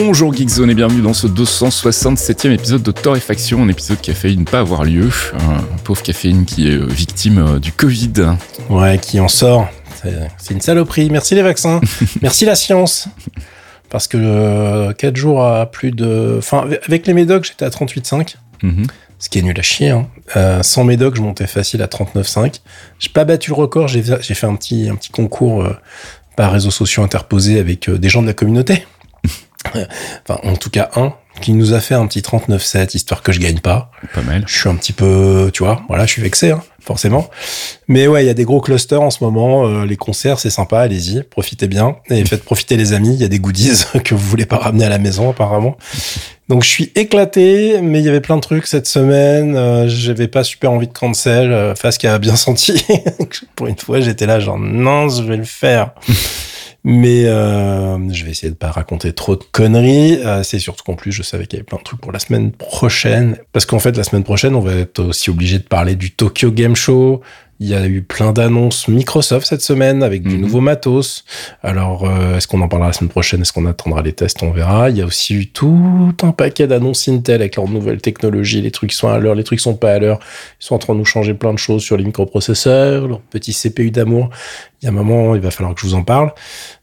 Bonjour Geekzone et bienvenue dans ce 267e épisode de Torréfaction, un épisode qui a failli ne pas avoir lieu. Un pauvre caféine qui est euh, victime euh, du Covid. Ouais, qui en sort. C'est- une saloperie. Merci les vaccins. Merci la science. Parce que 4 jours à plus de... Enfin, avec les médocs, j'étais à 38,5. Mhm. Ce qui est nul à chier. Hein. Euh, sans médocs, je montais facile à 39,5. J'ai pas battu le record. J'ai fait un petit, un petit concours euh, par réseaux sociaux interposés avec euh, des gens de la communauté. enfin, en tout cas, un qui nous a fait un petit 39,7, histoire que je gagne pas. Pas mal. Je suis un petit peu, tu vois, voilà, je suis vexé, hein, forcément. Mais ouais, il y a des gros clusters en ce moment. euh, les concerts, c'est sympa, allez-y, profitez bien. Et faites profiter les amis. Il y a des goodies que vous voulez pas ramener à la maison, apparemment. Donc je suis éclaté, mais il y avait plein de trucs cette semaine. Euh, J'avais pas super envie de cancel. Euh, Face qui a bien senti. Pour une fois, j'étais là genre non, je vais le faire. Mais euh, je vais essayer de pas raconter trop de conneries. Euh, c'est surtout qu'en plus, je savais qu'il y avait plein de trucs pour la semaine prochaine. Parce qu'en fait, la semaine prochaine, on va être aussi obligé de parler du Tokyo Game Show. Il y a eu plein d'annonces Microsoft cette semaine avec du Mhm. nouveau matos. Alors, euh, est-ce qu'on en parlera la semaine prochaine? Est-ce qu'on attendra les tests? On verra. Il y a aussi eu tout un paquet d'annonces Intel avec leurs nouvelles technologies. Les trucs sont à l'heure, les trucs sont pas à l'heure. Ils sont en train de nous changer plein de choses sur les microprocesseurs, leur petit CPU d'amour. Il y a un moment, il va falloir que je vous en parle.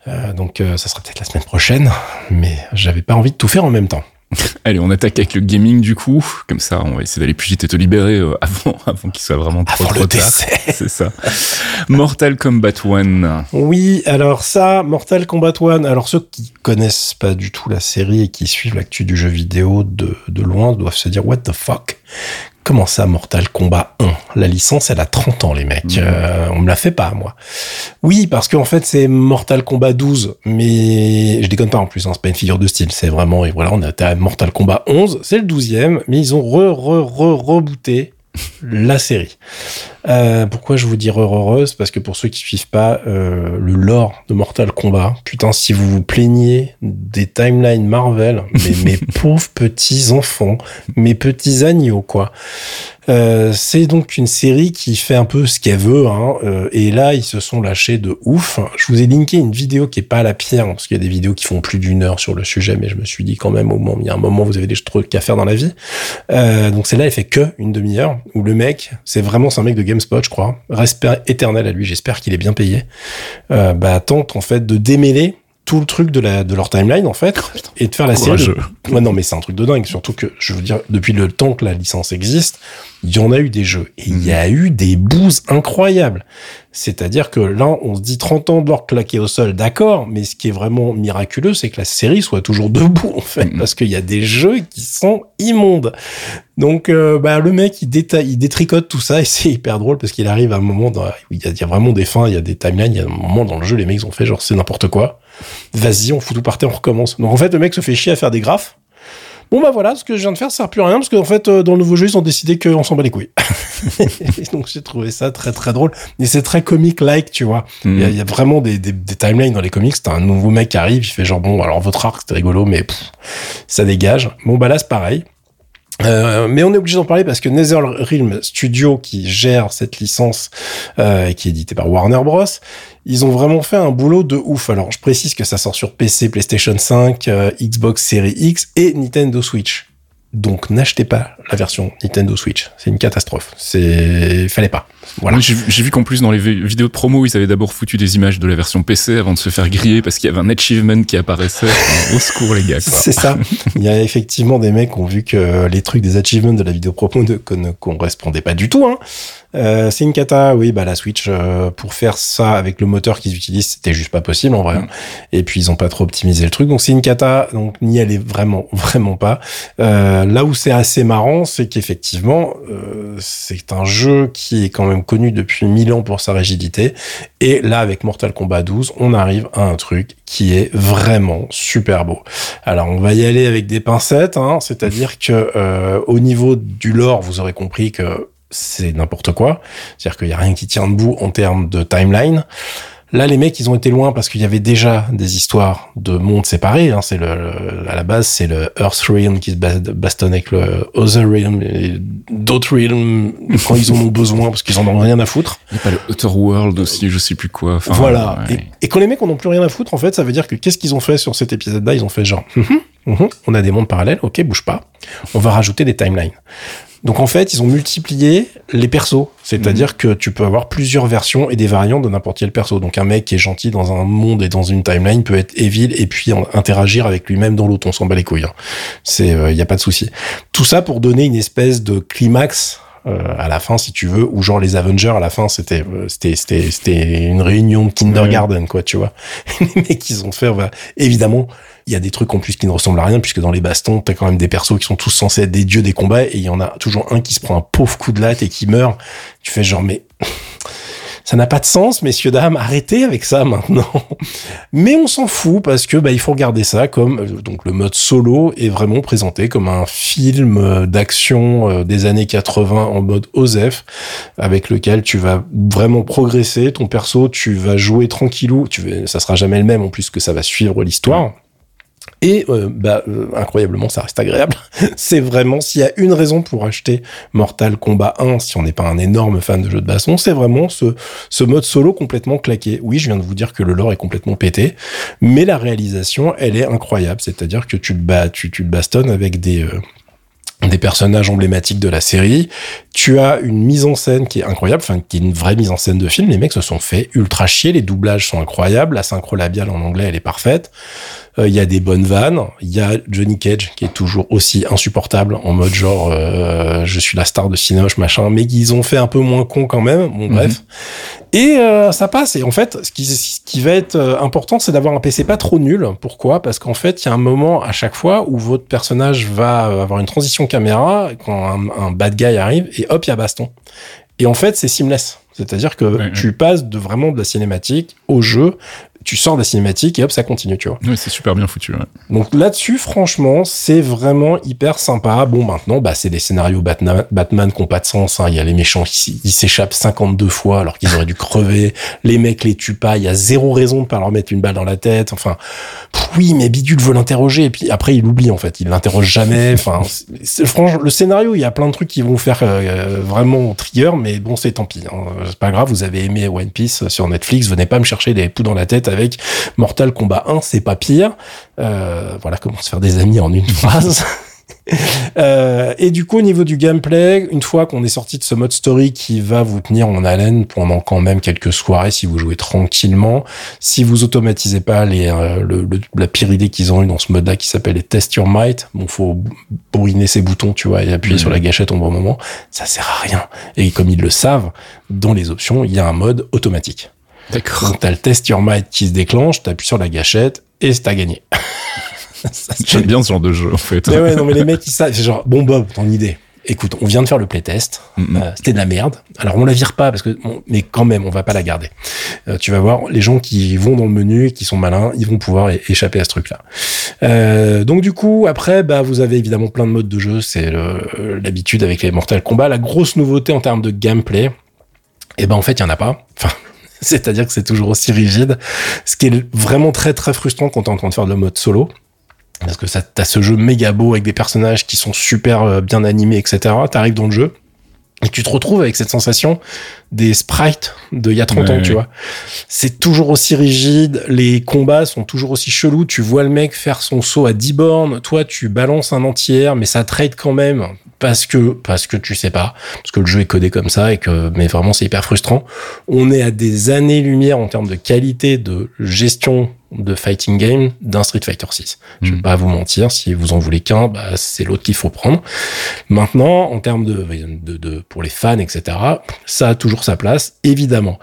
Euh, donc, euh, ça sera peut-être la semaine prochaine. Mais j'avais pas envie de tout faire en même temps. Allez, on attaque avec le gaming du coup. Comme ça, on va essayer d'aller plus vite et te libérer euh, avant, avant qu'il soit vraiment trop, Avant trop le tard. décès. C'est ça. Mortal Kombat 1. Oui, alors ça, Mortal Kombat 1, alors ceux qui connaissent pas du tout la série et qui suivent l'actu du jeu vidéo de, de loin doivent se dire What the fuck? Comment ça, Mortal Kombat 1 La licence, elle a 30 ans, les mecs. Mhm. Euh, on me la fait pas, moi. Oui, parce qu'en fait, c'est Mortal Kombat 12, mais je déconne pas en plus, hein, c'est pas une figure de style, c'est vraiment, et voilà, on est à Mortal Kombat 11, c'est le 12e, mais ils ont re, re, re, rebooté la série. Euh, pourquoi je vous dis heureuse Parce que pour ceux qui suivent pas euh, le lore de Mortal Kombat, putain, si vous vous plaignez des timelines Marvel, mais mes pauvres petits enfants, mes petits agneaux, quoi. Euh, c'est donc une série qui fait un peu ce qu'elle veut, hein, euh, et là ils se sont lâchés de ouf. Je vous ai linké une vidéo qui est pas à la pierre, parce qu'il y a des vidéos qui font plus d'une heure sur le sujet, mais je me suis dit quand même au moment, il y a un moment vous avez des trucs à faire dans la vie. Euh, donc celle-là elle fait que une demi-heure où le mec, c'est vraiment un mec de GameSpot, je crois, respect éternel à lui. J'espère qu'il est bien payé. Euh, bah tente en fait de démêler tout le truc de la de leur timeline en fait et de faire la série. De- Ouais, non mais c'est un truc de dingue. Surtout que je veux dire depuis le temps que la licence existe, il y en a eu des jeux et il y a eu des bouses incroyables. C'est-à-dire que là, on se dit 30 ans de leur claquer au sol, d'accord, mais ce qui est vraiment miraculeux, c'est que la série soit toujours debout, en fait, Mhm. parce qu'il y a des jeux qui sont immondes. Donc, euh, bah, le mec, il, détaille, il détricote tout ça et c'est hyper drôle parce qu'il arrive à un moment dans, où il y, a, il y a vraiment des fins, il y a des timelines, il y a un moment dans le jeu, les mecs ils ont fait genre c'est n'importe quoi. Vas-y, on fout tout par terre, on recommence. Donc en fait, le mec se fait chier à faire des graphes. Bon bah voilà, ce que je viens de faire, ça sert plus à rien parce qu'en fait, euh, dans le nouveau jeu, ils ont décidé qu'on s'en bat les couilles. Donc j'ai trouvé ça très très drôle. Et c'est très comique-like, tu vois. Il y, a- y a vraiment des, des, des timelines dans les comics. T'as un nouveau mec qui arrive, il fait genre bon, alors votre arc c'était rigolo, mais pff, ça dégage. Bon bah là c'est pareil. Euh, mais on est obligé d'en parler parce que NetherRealm Studio qui gère cette licence euh, et qui est édité par Warner Bros. Ils ont vraiment fait un boulot de ouf. Alors je précise que ça sort sur PC, PlayStation 5, euh, Xbox Series X et Nintendo Switch. Donc n'achetez pas la version Nintendo Switch. C'est une catastrophe. C'est fallait pas. Voilà. J'ai vu qu'en plus dans les vi- vidéos de promo, ils avaient d'abord foutu des images de la version PC avant de se faire griller parce qu'il y avait un achievement qui apparaissait. Enfin, Au secours les gars. C'est ça. Il y a effectivement des mecs qui ont vu que les trucs des achievements de la vidéo promo ne correspondaient pas du tout. Hein. Euh, c'est une cata, oui, bah la Switch euh, pour faire ça avec le moteur qu'ils utilisent, c'était juste pas possible en vrai. Mm. Et puis ils ont pas trop optimisé le truc, donc c'est une cata, donc n'y allez vraiment, vraiment pas. Euh, là où c'est assez marrant, c'est qu'effectivement, euh, c'est un jeu qui est quand même connu depuis mille ans pour sa rigidité. Et là, avec Mortal Kombat 12, on arrive à un truc qui est vraiment super beau. Alors, on va y aller avec des pincettes, hein, c'est-à-dire que euh, au niveau du lore, vous aurez compris que c'est n'importe quoi. C'est-à-dire qu'il y a rien qui tient debout en termes de timeline. Là, les mecs, ils ont été loin parce qu'il y avait déjà des histoires de mondes séparés. Hein. C'est le, à la base, c'est le Earth Realm qui se bastonne avec le Other Realm et d'autres realms quand ils en ont besoin parce qu'ils en ont rien à foutre. Il y a pas le Outer World aussi, je sais plus quoi. voilà. Et, quand les mecs en ont plus rien à foutre, en fait, ça veut dire que qu'est-ce qu'ils ont fait sur cet épisode-là? Ils ont fait genre, hum, hum, hum, on a des mondes parallèles, ok, bouge pas. On va rajouter des timelines. Donc en fait, ils ont multiplié les persos. C'est-à-dire mhm. que tu peux avoir plusieurs versions et des variantes de n'importe quel perso. Donc un mec qui est gentil dans un monde et dans une timeline peut être evil et puis interagir avec lui-même dans l'autre. On s'en bat les couilles. Hein. C'est, il euh, y a pas de souci. Tout ça pour donner une espèce de climax euh, à la fin, si tu veux, ou genre les Avengers à la fin, c'était euh, c'était c'était c'était une réunion de kindergarten, quoi, tu vois. les mecs, ils ont fait, évidemment, il y a des trucs en plus qui ne ressemblent à rien, puisque dans les bastons, t'as quand même des persos qui sont tous censés être des dieux des combats, et il y en a toujours un qui se prend un pauvre coup de latte et qui meurt. Tu fais genre, mais ça n'a pas de sens, messieurs dames, arrêtez avec ça maintenant. Mais on s'en fout parce que bah il faut regarder ça comme euh, donc le mode solo est vraiment présenté comme un film euh, d'action euh, des années 80 en mode OSEF avec lequel tu vas vraiment progresser ton perso, tu vas jouer tranquillou, tu ça sera jamais le même en plus que ça va suivre l'histoire. Et euh, bah, euh, incroyablement, ça reste agréable. c'est vraiment, s'il y a une raison pour acheter Mortal Kombat 1, si on n'est pas un énorme fan de jeux de baston, c'est vraiment ce, mode solo complètement claqué. Oui, je viens de vous dire que le lore est complètement pété, mais la réalisation, elle est incroyable. C'est-à-dire que tu te, bats, tu, tu bastonnes avec des... Euh, des personnages emblématiques de la série. Tu as une mise en scène qui est incroyable, enfin qui est une vraie mise en scène de film. Les mecs se sont fait ultra chier, les doublages sont incroyables, la synchro labiale en anglais elle est parfaite. Euh, il y a des bonnes vannes. Il y a Johnny Cage qui est toujours aussi insupportable en mode genre euh, je suis la star de Cinoche machin, mais qu'ils ont fait un peu moins con quand même. Bon bref. Et euh, ça passe. Et en fait, ce qui, ce qui va être important, c'est d'avoir un PC pas trop nul. Pourquoi? Parce qu'en fait, il y a un moment à chaque fois où votre personnage va avoir une transition caméra quand un, un bad guy arrive et hop, il y a baston. Et en fait, c'est seamless. C'est-à-dire que tu passes de vraiment de la cinématique au jeu tu sors de la cinématique et hop, ça continue, tu vois. Oui, c'est super bien foutu. Ouais. Donc là-dessus, franchement, c'est vraiment hyper sympa. Bon, maintenant, bah, c'est des scénarios Batman, Batman qui n'ont pas de sens. Hein. Il y a les méchants qui s'échappent 52 fois alors qu'ils auraient dû crever. Les mecs les tuent pas. Il y a zéro raison de pas leur mettre une balle dans la tête. Enfin, oui, mais Bidule veut l'interroger et puis après, il oublie en fait. Il l'interroge jamais. Enfin, franchement, le scénario, il y a plein de trucs qui vont faire euh, vraiment trigger, mais bon, c'est tant pis. Hein. C'est pas grave. Vous avez aimé One Piece sur Netflix. Venez pas me chercher des poux dans la tête avec Mortal Kombat 1, c'est pas pire. Euh, voilà comment se faire des amis en une phrase. Euh, et du coup, au niveau du gameplay, une fois qu'on est sorti de ce mode story qui va vous tenir en haleine pendant quand même quelques soirées si vous jouez tranquillement, si vous automatisez pas les, euh, le, la pire idée qu'ils ont eu dans ce mode-là qui s'appelle les Test Your Might, bon, faut bourriner ses boutons, tu vois, et appuyer sur la gâchette au bon moment, ça sert à rien. Et comme ils le savent, dans les options, il y a un mode automatique. D'accord. Donc t'as le test your might qui se déclenche, t'appuies sur la gâchette et t'as gagné. J'aime bien ce genre de jeu en fait. Mais ouais, non mais les mecs ils savent, c'est genre bon Bob, ton idée. Écoute, on vient de faire le playtest, mm c'était de la merde. Alors on la vire pas parce que, mais quand même, on va pas la garder. Euh, tu vas voir, les gens qui vont dans le menu, qui sont malins, ils vont pouvoir échapper à ce truc-là. Euh, donc du coup, après, bah vous avez évidemment plein de modes de jeu. C'est l'habitude avec les Mortal Kombat. La grosse nouveauté en termes de gameplay, et eh ben en fait, il y en a pas. Enfin, c'est-à-dire que c'est toujours aussi rigide. Ce qui est vraiment très très frustrant quand t'es en train de faire le mode solo. Parce que t'as ce jeu méga beau avec des personnages qui sont super euh, bien animés, etc. T'arrives dans le jeu et tu te retrouves avec cette sensation des sprites de il y a 30 ans, tu vois. C'est toujours aussi rigide, les combats sont toujours aussi chelous, tu vois le mec faire son saut à 10 bornes, toi tu balances un entier, mais ça trade quand même parce que parce que tu sais pas, parce que le jeu est codé comme ça et que mais vraiment c'est hyper frustrant. On est à des années-lumière en termes de qualité de gestion de fighting game d'un Street Fighter 6. Je vais hmm. pas vous mentir, si vous en voulez qu'un, bah, c'est l'autre qu'il faut prendre. Maintenant, en termes de, de, de, pour les fans, etc., ça a toujours sa place, évidemment.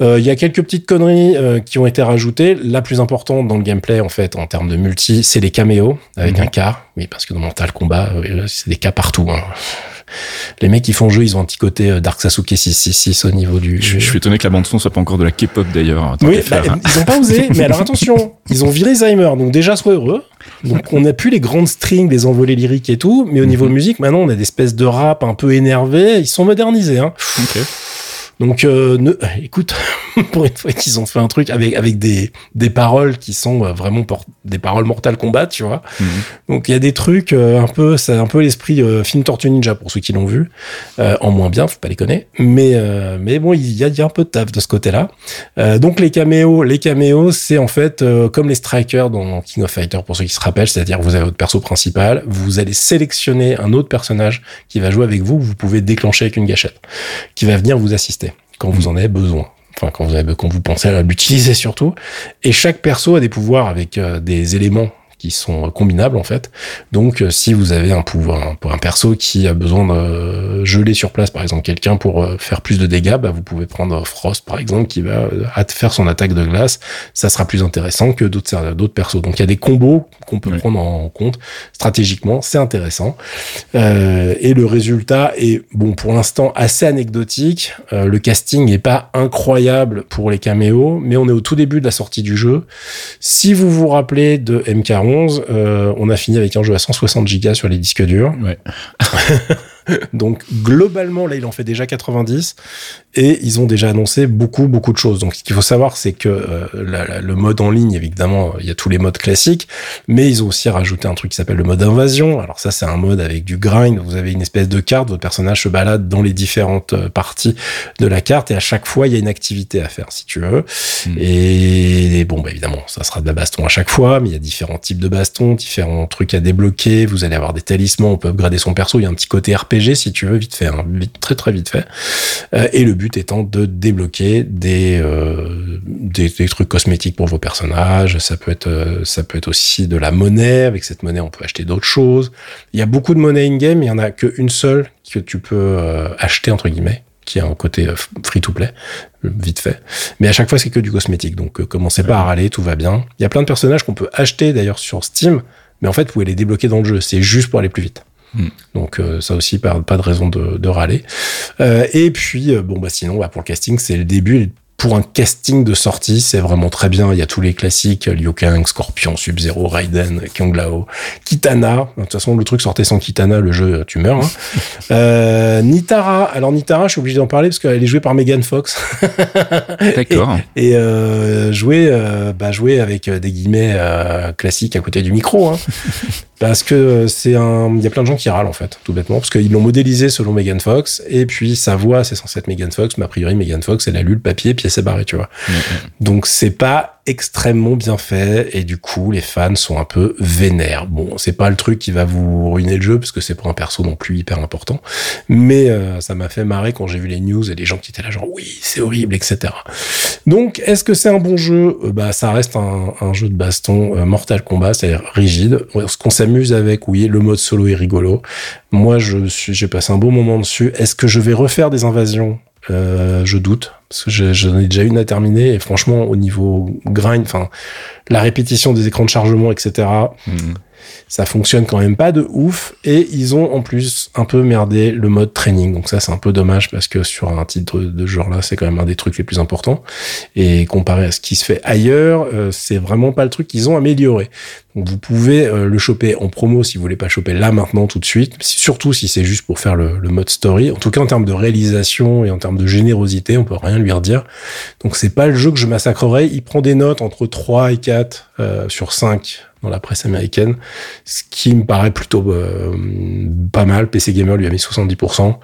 Euh, il y a quelques petites conneries euh, qui ont été rajoutées. La plus importante dans le gameplay, en fait, en termes de multi, c'est les caméos avec hmm. un K. Oui, parce que dans Mental Combat, euh, c'est des cas partout. Hein les mecs qui font jeu, ils ont un petit côté euh, Dark Sasuke 666 au niveau du. Je, suis étonné que la bande son soit pas encore de la K-pop d'ailleurs. Oui, bah, ils ont pas osé. mais alors attention, ils ont viré Zymer, donc déjà sois heureux. Donc on n'a plus les grandes strings, les envolées lyriques et tout, mais au niveau Mhm. musique, maintenant on a des espèces de rap un peu énervés. Ils sont modernisés. Hein. Ok. Donc, euh, ne, écoute, pour une fois qu'ils ont fait un truc avec avec des des paroles qui sont euh, vraiment des paroles Mortal Kombat, tu vois. Mhm. Donc il y a des trucs euh, un peu, c'est un peu l'esprit euh, film Tortue Ninja pour ceux qui l'ont vu, euh, en moins bien, faut pas les connaître. Mais mais bon, il y a, il y a un peu de taf de ce côté-là. Donc les caméos, les caméos, c'est en fait comme les strikers dans King of Fighters pour ceux qui se rappellent, c'est-à-dire vous avez votre perso principal, vous allez sélectionner un autre personnage qui va jouer avec vous, vous pouvez déclencher avec une gâchette, qui va venir vous assister quand vous en avez besoin. Enfin, quand vous avez, quand vous pensez à l'utiliser surtout. Et chaque perso a des pouvoirs avec euh, des éléments qui sont euh, combinables en fait. Donc, euh, si vous avez un pouvoir, un, pour un perso qui a besoin de geler sur place, par exemple, quelqu'un pour euh, faire plus de dégâts, bah, vous pouvez prendre Frost, par exemple, qui va euh, faire son attaque de glace. Ça sera plus intéressant que d'autres d'autres persos. Donc, il y a des combos qu'on peut prendre en compte stratégiquement. C'est intéressant. Euh, et le résultat est, bon, pour l'instant, assez anecdotique. Euh, le casting est pas incroyable pour les caméos, mais on est au tout début de la sortie du jeu. Si vous vous rappelez de MK11, euh, on a fini avec un jeu à 160 gigas sur les disques durs. Ouais. Donc globalement, là, il en fait déjà 90 et ils ont déjà annoncé beaucoup, beaucoup de choses. Donc ce qu'il faut savoir, c'est que euh, la- la- le mode en ligne, évidemment, il y a tous les modes classiques, mais ils ont aussi rajouté un truc qui s'appelle le mode invasion. Alors ça, c'est un mode avec du grind. Vous avez une espèce de carte, votre personnage se balade dans les différentes euh, parties de la carte et à chaque fois, il y a une activité à faire, si tu veux. Hmm. Et bon, bah évidemment, ça sera de la baston à chaque fois, mais il y a différents types de bastons, différents trucs à débloquer. Vous allez avoir des talismans, on peut upgrader son perso. Il y a un petit côté RPG, si tu veux, vite fait, hein, vite, très très vite fait. Euh, et le but étant de débloquer des, euh, des des trucs cosmétiques pour vos personnages. Ça peut être euh, ça peut être aussi de la monnaie. Avec cette monnaie, on peut acheter d'autres choses. Il y a beaucoup de monnaie in game. Il y en a qu'une seule que tu peux acheter entre guillemets qui a un côté free to play, vite fait. Mais à chaque fois, c'est que du cosmétique. Donc, euh, commencez pas à râler, tout va bien. Il y a plein de personnages qu'on peut acheter d'ailleurs sur Steam, mais en fait, vous pouvez les débloquer dans le jeu. C'est juste pour aller plus vite. Hmm. Donc, euh, ça aussi, pas, pas de raison de, de râler. Euh, et puis, euh, bon, bah, sinon, bah, pour le casting, c'est le début. Pour un casting de sortie, c'est vraiment très bien. Il y a tous les classiques, Liu Kang, Scorpion, Sub-Zero, Raiden, Kyung Lao, Kitana. De toute façon, le truc sortait sans Kitana, le jeu, tu meurs. Hein. Euh, Nitara. Alors, Nitara, je suis obligé d'en parler parce qu'elle est jouée par Megan Fox. D'accord. et euh, jouer euh, bah avec euh, des guillemets euh, classiques à côté du micro hein. parce que euh, c'est un il y a plein de gens qui râlent en fait tout bêtement parce qu'ils l'ont modélisé selon Megan Fox et puis sa voix c'est censé être Megan Fox mais a priori Megan Fox elle a lu le papier puis elle s'est barrée tu vois donc c'est pas extrêmement bien fait et du coup les fans sont un peu vénères. Bon, c'est pas le truc qui va vous ruiner le jeu parce que c'est pas un perso non plus hyper important, mais euh, ça m'a fait marrer quand j'ai vu les news et les gens qui étaient là genre oui c'est horrible etc. Donc est-ce que c'est un bon jeu? Euh, Bah ça reste un, un jeu de baston euh, Mortal Kombat, c'est-à-dire rigide. Ce qu'on s'amuse avec, oui, le mode solo est rigolo. Moi je suis j'ai passé un beau moment dessus. Est-ce que je vais refaire des invasions? Euh, je doute parce que je- j'en ai déjà une à terminer et franchement au niveau grind, enfin la répétition des écrans de chargement, etc. Ça fonctionne quand même pas de ouf et ils ont en plus un peu merdé le mode training. Donc ça c'est un peu dommage parce que sur un titre de ce genre-là c'est quand même un des trucs les plus importants et comparé à ce qui se fait ailleurs, euh, c'est vraiment pas le truc qu'ils ont amélioré. Donc vous pouvez euh, le choper en promo si vous voulez pas choper là maintenant tout de suite, surtout si c'est juste pour faire le, le mode story. En tout cas en termes de réalisation et en termes de générosité, on peut rien lui redire. Donc c'est pas le jeu que je massacrerai. Il prend des notes entre 3 et 4 euh, sur 5 dans la presse américaine, ce qui me paraît plutôt euh, pas mal. PC Gamer lui a mis 70%.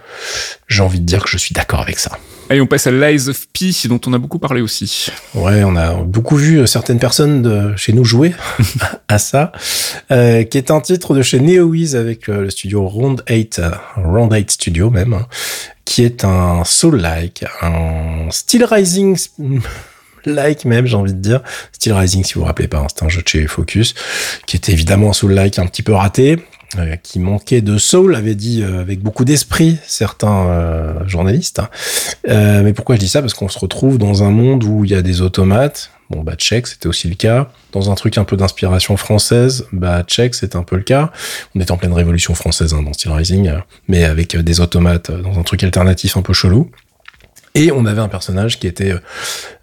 J'ai envie de dire que je suis d'accord avec ça. Allez, on passe à Lies of P, dont on a beaucoup parlé aussi. Ouais, on a beaucoup vu euh, certaines personnes de chez nous jouer à ça, euh, qui est un titre de chez NeoWiz avec euh, le studio Round 8, euh, Round 8 Studio même, hein, qui est un Soul-like, un Steel Rising like même, j'ai envie de dire. Steel Rising, si vous vous rappelez pas, c'est un jeu de chez Focus, qui était évidemment un Soul-like un petit peu raté, euh, qui manquait de soul, avait dit euh, avec beaucoup d'esprit certains euh, journalistes. hein. Euh, mais pourquoi je dis ça? Parce qu'on se retrouve dans un monde où il y a des automates. Bon, bah, check, c'était aussi le cas. Dans un truc un peu d'inspiration française, bah, check, c'est un peu le cas. On est en pleine révolution française hein, dans Steel Rising, euh, mais avec des automates dans un truc alternatif un peu chelou. Et on avait un personnage qui était euh,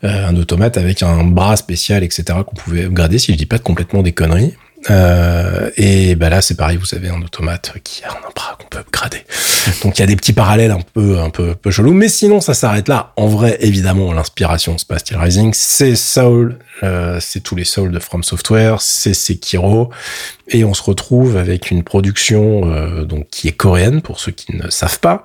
un automate avec un bras spécial, etc., qu'on pouvait upgrader, si je dis pas de complètement des conneries. Euh, et bah là, c'est pareil, vous avez un automate qui a un bras qu'on peut upgrader. Donc il y a des petits parallèles un peu, un peu, un peu chelous. Mais sinon, ça s'arrête là. En vrai, évidemment, l'inspiration Spatial Rising, c'est Soul, euh, c'est tous les Souls de From Software, c'est Sekiro, et on se retrouve avec une production euh, donc qui est coréenne pour ceux qui ne savent pas,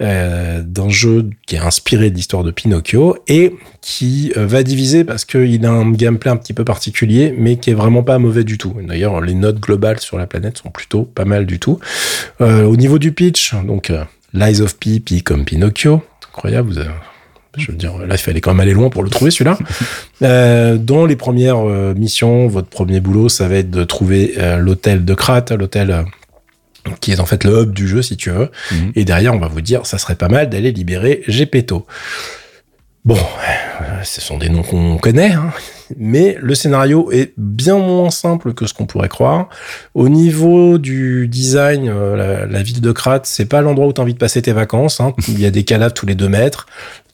euh, d'un jeu qui est inspiré de l'histoire de Pinocchio et qui euh, va diviser parce qu'il a un gameplay un petit peu particulier, mais qui est vraiment pas mauvais du tout. D'ailleurs, les notes globales sur la planète sont plutôt pas mal du tout. au niveau du pitch, donc Lies of P, P comme Pinocchio, incroyable, vous avez je veux dire, là, il fallait quand même aller loin pour le trouver, celui-là. euh, dans les premières euh, missions, votre premier boulot, ça va être de trouver euh, l'hôtel de Krat, l'hôtel euh, qui est en fait le hub du jeu, si tu veux. Mhm. Et derrière, on va vous dire, ça serait pas mal d'aller libérer Gepetto. Bon, ce sont des noms qu'on connaît, hein, mais le scénario est bien moins simple que ce qu'on pourrait croire. Au niveau du design, la, la, ville de Krat, c'est pas l'endroit où tu as envie de passer tes vacances. Hein. Il y a des cadavres tous les deux mètres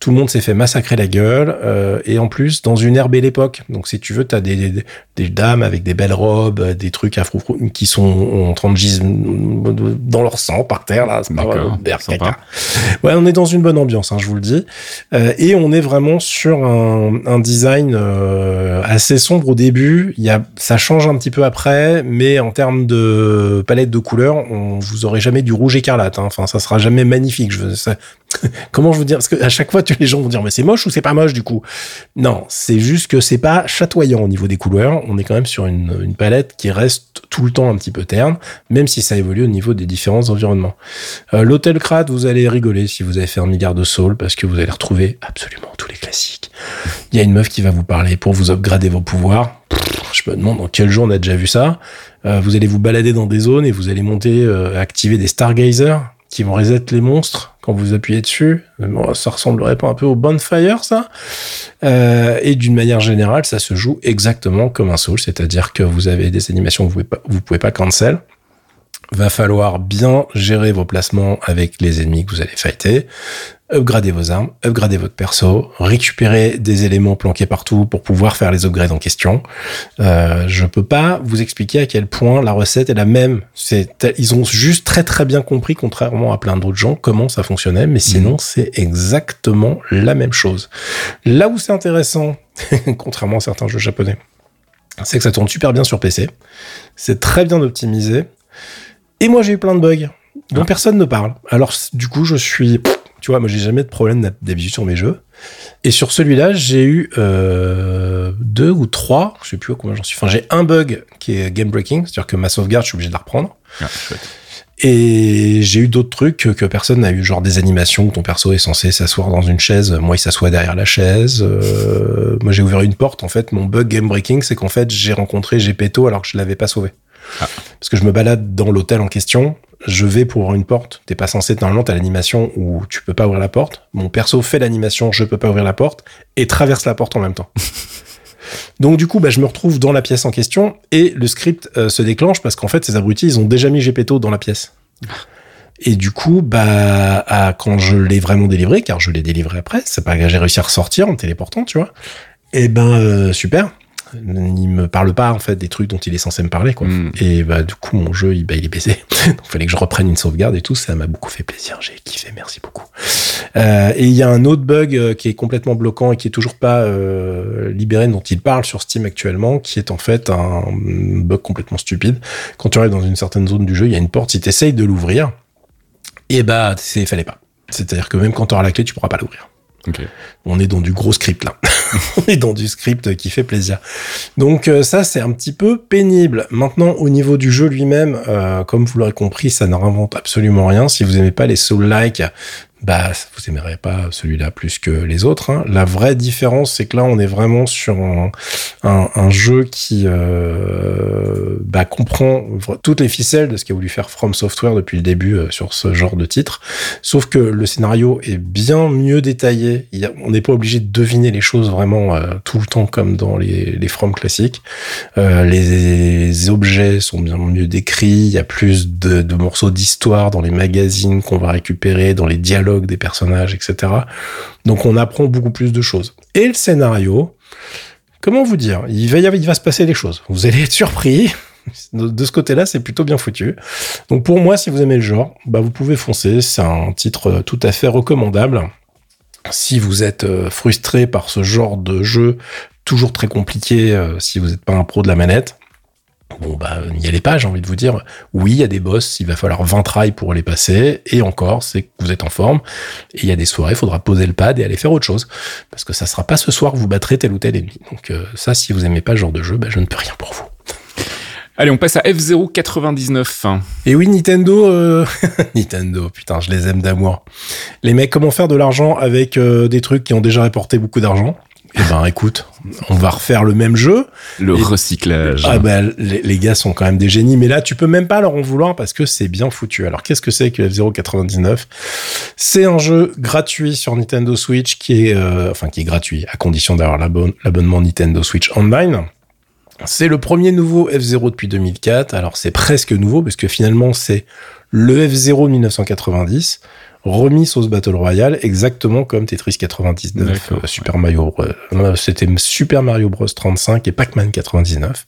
tout le monde s'est fait massacrer la gueule euh, et en plus dans une ère belle époque donc si tu veux t'as des, des, des dames avec des belles robes euh, des trucs afro qui sont en train de gis dans leur sang par terre là c'est pas caca. ouais on est dans une bonne ambiance hein, je vous le dis. Euh, et on est vraiment sur un, un design euh, assez sombre. Au début il y a ça change un petit peu après mais en termes de palette de couleurs on vous aurez jamais du rouge écarlate hein. enfin ça sera jamais magnifique. Je veux ça, comment je veux dire? Parce que à chaque fois les gens vont dire mais c'est moche ou c'est pas moche du coup? Non c'est juste que c'est pas chatoyant au niveau des couleurs. On est quand même sur une, palette qui reste tout le temps un petit peu terne même si ça évolue au niveau des différents environnements. Euh, l'hôtel Krat vous allez rigoler si vous avez fait un milliard de soul parce que vous allez retrouver absolument tous les classiques. Il y a une meuf qui va vous parler pour vous upgrader vos pouvoirs. Je me demande dans quel jour on a déjà vu ça. Euh, vous allez vous balader dans des zones et vous allez monter euh, activer des stargazers qui vont reset les monstres quand vous appuyez dessus. Ça ressemblerait pas un peu au Bonfire, ça euh, Et d'une manière générale, ça se joue exactement comme un Soul, c'est-à-dire que vous avez des animations que vous pouvez pas, vous pouvez pas cancel. Va falloir bien gérer vos placements avec les ennemis que vous allez fighter upgrader vos armes, upgrader votre perso, récupérer des éléments planqués partout pour pouvoir faire les upgrades en question. Euh, je peux pas vous expliquer à quel point la recette est la même. C'est, ils ont juste très très bien compris, contrairement à plein d'autres gens, comment ça fonctionnait, mais sinon mhm. c'est exactement la même chose. Là où c'est intéressant, contrairement à certains jeux japonais, c'est que ça tourne super bien sur PC, c'est très bien optimisé, et moi j'ai eu plein de bugs dont ah. personne ne parle. Alors du coup je suis tu vois, moi, j'ai jamais de problème d'habitude sur mes jeux. Et sur celui-là, j'ai eu euh, deux ou trois, je sais plus combien j'en suis. Enfin, j'ai un bug qui est game breaking, c'est-à-dire que ma sauvegarde, je suis obligé de la reprendre. Ah, et j'ai eu d'autres trucs que, personne n'a eu, genre des animations où ton perso est censé s'asseoir dans une chaise, moi il s'assoit derrière la chaise. Euh, moi j'ai ouvert une porte, en fait, mon bug game breaking, c'est qu'en fait j'ai rencontré Gepetto alors que je l'avais pas sauvé. Ah. Parce que je me balade dans l'hôtel en question, je vais pour ouvrir une porte. T'es pas censé, normalement, t'as l'animation où tu peux pas ouvrir la porte. Mon perso fait l'animation, je peux pas ouvrir la porte, et traverse la porte en même temps. Donc du coup, bah, je me retrouve dans la pièce en question, et le script euh, se déclenche parce qu'en fait, ces abrutis, ils ont déjà mis Gepetto dans la pièce. Et du coup, bah, quand je l'ai vraiment délivré, car je l'ai délivré après, c'est pas que j'ai réussi à ressortir en téléportant, tu vois. Et eh ben, euh, super il me parle pas en fait des trucs dont il est censé me parler quoi. Mm. Et bah du coup mon jeu il, bah, il est baisé. Donc fallait que je reprenne une sauvegarde et tout. Ça m'a beaucoup fait plaisir. J'ai kiffé. Merci beaucoup. Euh, et il y a un autre bug euh, qui est complètement bloquant et qui est toujours pas euh, libéré dont il parle sur Steam actuellement, qui est en fait un bug complètement stupide. Quand tu arrives dans une certaine zone du jeu, il y a une porte. Si t'essayes de l'ouvrir, et bah c'est fallait pas. C'est-à-dire que même quand tu auras la clé, tu pourras pas l'ouvrir. On est dans du gros script là. on est dans du script qui fait plaisir. Donc euh, ça c'est un petit peu pénible. Maintenant au niveau du jeu lui-même, euh, comme vous l'aurez compris, ça ne réinvente absolument rien. Si vous aimez pas les soul-like, bah vous aimerez pas celui-là plus que les autres. Hein. La vraie différence, c'est que là, on est vraiment sur un, jeu qui euh, bah, comprend toutes les ficelles de ce qu'a voulu faire From Software depuis le début euh, sur ce genre de titre. Sauf que le scénario est bien mieux détaillé. On n'est pas obligé de deviner les choses vraiment euh, tout le temps comme dans les, les From classiques. Les, objets sont bien mieux décrits. Il y a plus de morceaux d'histoire dans les magazines qu'on va récupérer, dans les dialogues des personnages, etc. Donc on apprend beaucoup plus de choses. Et le scénario, comment vous dire, il va, se passer des choses. Vous allez être surpris. de ce côté-là, c'est plutôt bien foutu. Donc pour moi, si vous aimez le genre, bah vous pouvez foncer. C'est un titre tout à fait recommandable. Si vous êtes euh, frustré par ce genre de jeu, toujours très compliqué, euh, si vous n'êtes pas un pro de la manette, Bon, bah, n'y allez pas, j'ai envie de vous dire. Oui, il y a des boss, il va falloir 20 trails pour les passer. Et encore, c'est que vous êtes en forme. Et il y a des soirées, il faudra poser le pad et aller faire autre chose. Parce que ça sera pas ce soir que vous battrez tel ou tel ennemi. Donc, euh, ça, si vous aimez pas ce genre de jeu, bah, je ne peux rien pour vous. Allez, on passe à F099. Et oui, Nintendo, euh... Nintendo, putain, je les aime d'amour. Les mecs, comment faire de l'argent avec euh, des trucs qui ont déjà rapporté beaucoup d'argent? Eh ben, écoute, on va refaire le même jeu. Le recyclage. Ah ben, les, les, gars sont quand même des génies, mais là, tu peux même pas leur en vouloir parce que c'est bien foutu. Alors, qu'est-ce que c'est que F099 C'est un jeu gratuit sur Nintendo Switch qui est, euh, enfin, qui est gratuit à condition d'avoir l'abonnement Nintendo Switch Online. C'est le premier nouveau F0 depuis 2004. Alors, c'est presque nouveau parce que finalement, c'est le F0 1990 remis sauce Battle Royale, exactement comme Tetris 99, euh, Super Mario, euh, c'était Super Mario Bros. 35 et Pac-Man 99.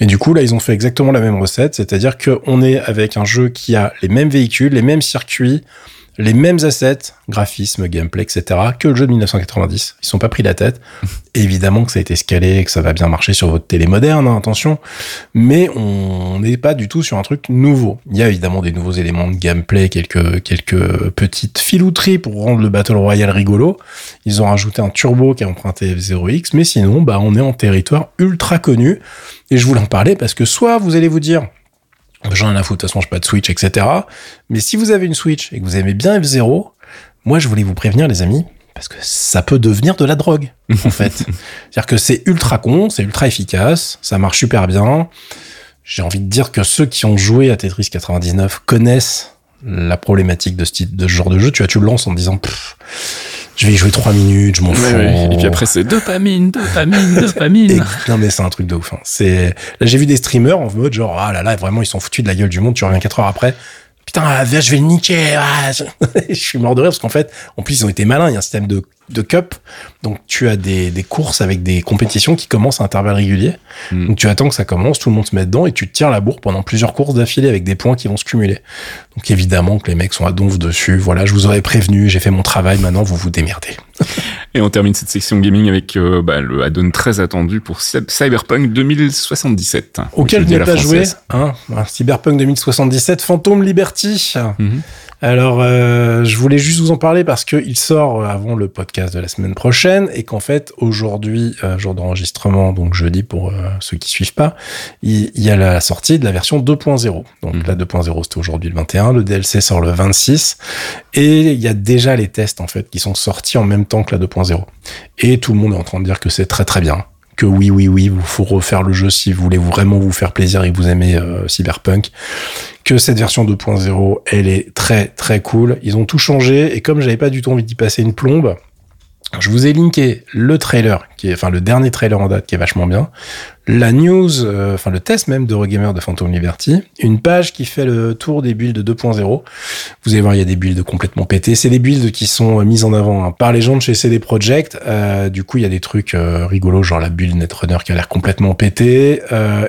Et du coup, là, ils ont fait exactement la même recette, c'est-à-dire qu'on est avec un jeu qui a les mêmes véhicules, les mêmes circuits, les mêmes assets, graphisme, gameplay, etc., que le jeu de 1990. Ils sont pas pris la tête. Évidemment que ça a été scalé, que ça va bien marcher sur votre télé moderne, hein, attention. Mais on n'est pas du tout sur un truc nouveau. Il y a évidemment des nouveaux éléments de gameplay, quelques, quelques petites filouteries pour rendre le Battle Royale rigolo. Ils ont rajouté un turbo qui a emprunté F0X, mais sinon, bah, on est en territoire ultra connu. Et je voulais en parler parce que soit vous allez vous dire, J'en ai à foutre, de toute façon, je pas de Switch, etc. Mais si vous avez une Switch et que vous aimez bien F0, moi, je voulais vous prévenir, les amis, parce que ça peut devenir de la drogue, en fait. C'est-à-dire que c'est ultra con, c'est ultra efficace, ça marche super bien. J'ai envie de dire que ceux qui ont joué à Tetris 99 connaissent la problématique de ce, type, de genre de jeu. Tu vois, tu le lances en disant, je vais y jouer trois minutes, je m'en fous. Et puis après, c'est dopamine, dopamine, dopamine. non, mais c'est un truc de ouf. Hein. C'est, là, j'ai vu des streamers en mode genre, ah là là, vraiment, ils sont foutus de la gueule du monde, tu reviens quatre heures après. Putain, je vais le niquer. Ah, je... suis mort de rire parce qu'en fait, en plus, ils ont été malins. Il y a un système de de cup. Donc tu as des, des, courses avec des compétitions qui commencent à intervalles réguliers. Hmm. Donc tu attends que ça commence, tout le monde se met dedans et tu te tires la bourre pendant plusieurs courses d'affilée avec des points qui vont se cumuler. Donc évidemment que les mecs sont à donf dessus. Voilà, je vous aurais prévenu, j'ai fait mon travail, maintenant vous vous démerdez. et on termine cette section gaming avec euh, bah, le add-on très attendu pour Cyberpunk 2077. Auquel je n'ai pas joué. Hein Cyberpunk 2077, Phantom Liberty. Mhm. Alors, euh, je voulais juste vous en parler parce qu'il sort avant le podcast de la semaine prochaine et qu'en fait, aujourd'hui, euh, jour d'enregistrement, donc jeudi pour euh, ceux qui suivent pas, il, y a la sortie de la version 2.0. Donc mmh. la 2.0, c'était aujourd'hui le 21, le DLC sort le 26 et il y a déjà les tests en fait qui sont sortis en même temps que la 2.0. Et tout le monde est en train de dire que c'est très très bien que oui, oui, oui, vous faut refaire le jeu si vous voulez vraiment vous faire plaisir et que vous aimez euh, Cyberpunk. Que cette version 2.0, elle est très très cool. Ils ont tout changé et comme j'avais pas du tout envie d'y passer une plombe, je vous ai linké le trailer, qui est, enfin le dernier trailer en date qui est vachement bien, la news, euh, enfin le test même de Regamer de Phantom Liberty, une page qui fait le tour des builds 2.0. Vous allez voir, il y a des builds complètement pétés. C'est des builds qui sont euh, mises en avant hein, par les gens de chez CD Projekt. Euh, du coup, il y a des trucs rigolos, genre la build Netrunner qui a l'air complètement pété.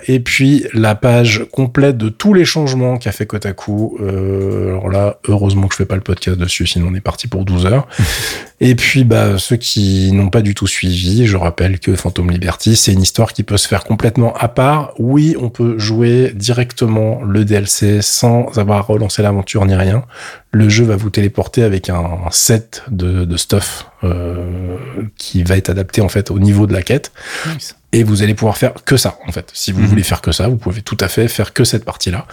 et puis la page complète de tous les changements qu'a fait Kotaku. alors là, heureusement que je fais pas le podcast dessus, sinon on est parti pour 12 heures. et puis, bah, ceux qui n'ont pas du tout suivi, je rappelle que Phantom Liberty, c'est une histoire qui peut se faire complètement à part. Oui, on peut jouer directement le DLC sans avoir relancé l'aventure ni rien. Le jeu va vous téléporter avec un, set de, stuff euh, qui va être adapté en fait au niveau de la quête. Et vous allez pouvoir faire que ça, en fait. Si vous mhm. voulez faire que ça, vous pouvez tout à fait faire que cette partie-là.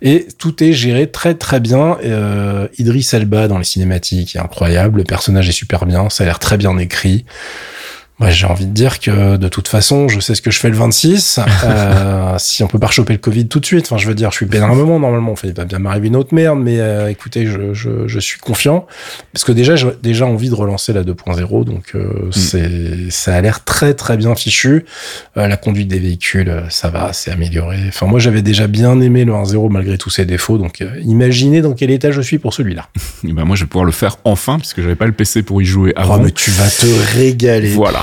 Et tout est géré très très bien. Euh, Idris Elba dans les cinématiques est incroyable. Le personnage est super bien. Ça a l'air très bien écrit j'ai envie de dire que de toute façon, je sais ce que je fais le 26. euh, si on peut pas choper le Covid tout de suite, enfin, je veux dire, je suis moment normalement. Enfin, il va bien m'arriver une autre merde, mais euh, écoutez, je, je, je, suis confiant parce que déjà, j'ai déjà envie de relancer la 2.0, donc euh, mm. c'est ça a l'air très très bien fichu. Euh, la conduite des véhicules, ça va, c'est amélioré. Enfin, moi, j'avais déjà bien aimé le 1.0 malgré tous ses défauts, donc imaginez dans quel état je suis pour celui-là. ben moi, je vais pouvoir le faire enfin puisque j'avais pas le PC pour y jouer oh, avant. Oh, mais tu vas te régaler. Voilà.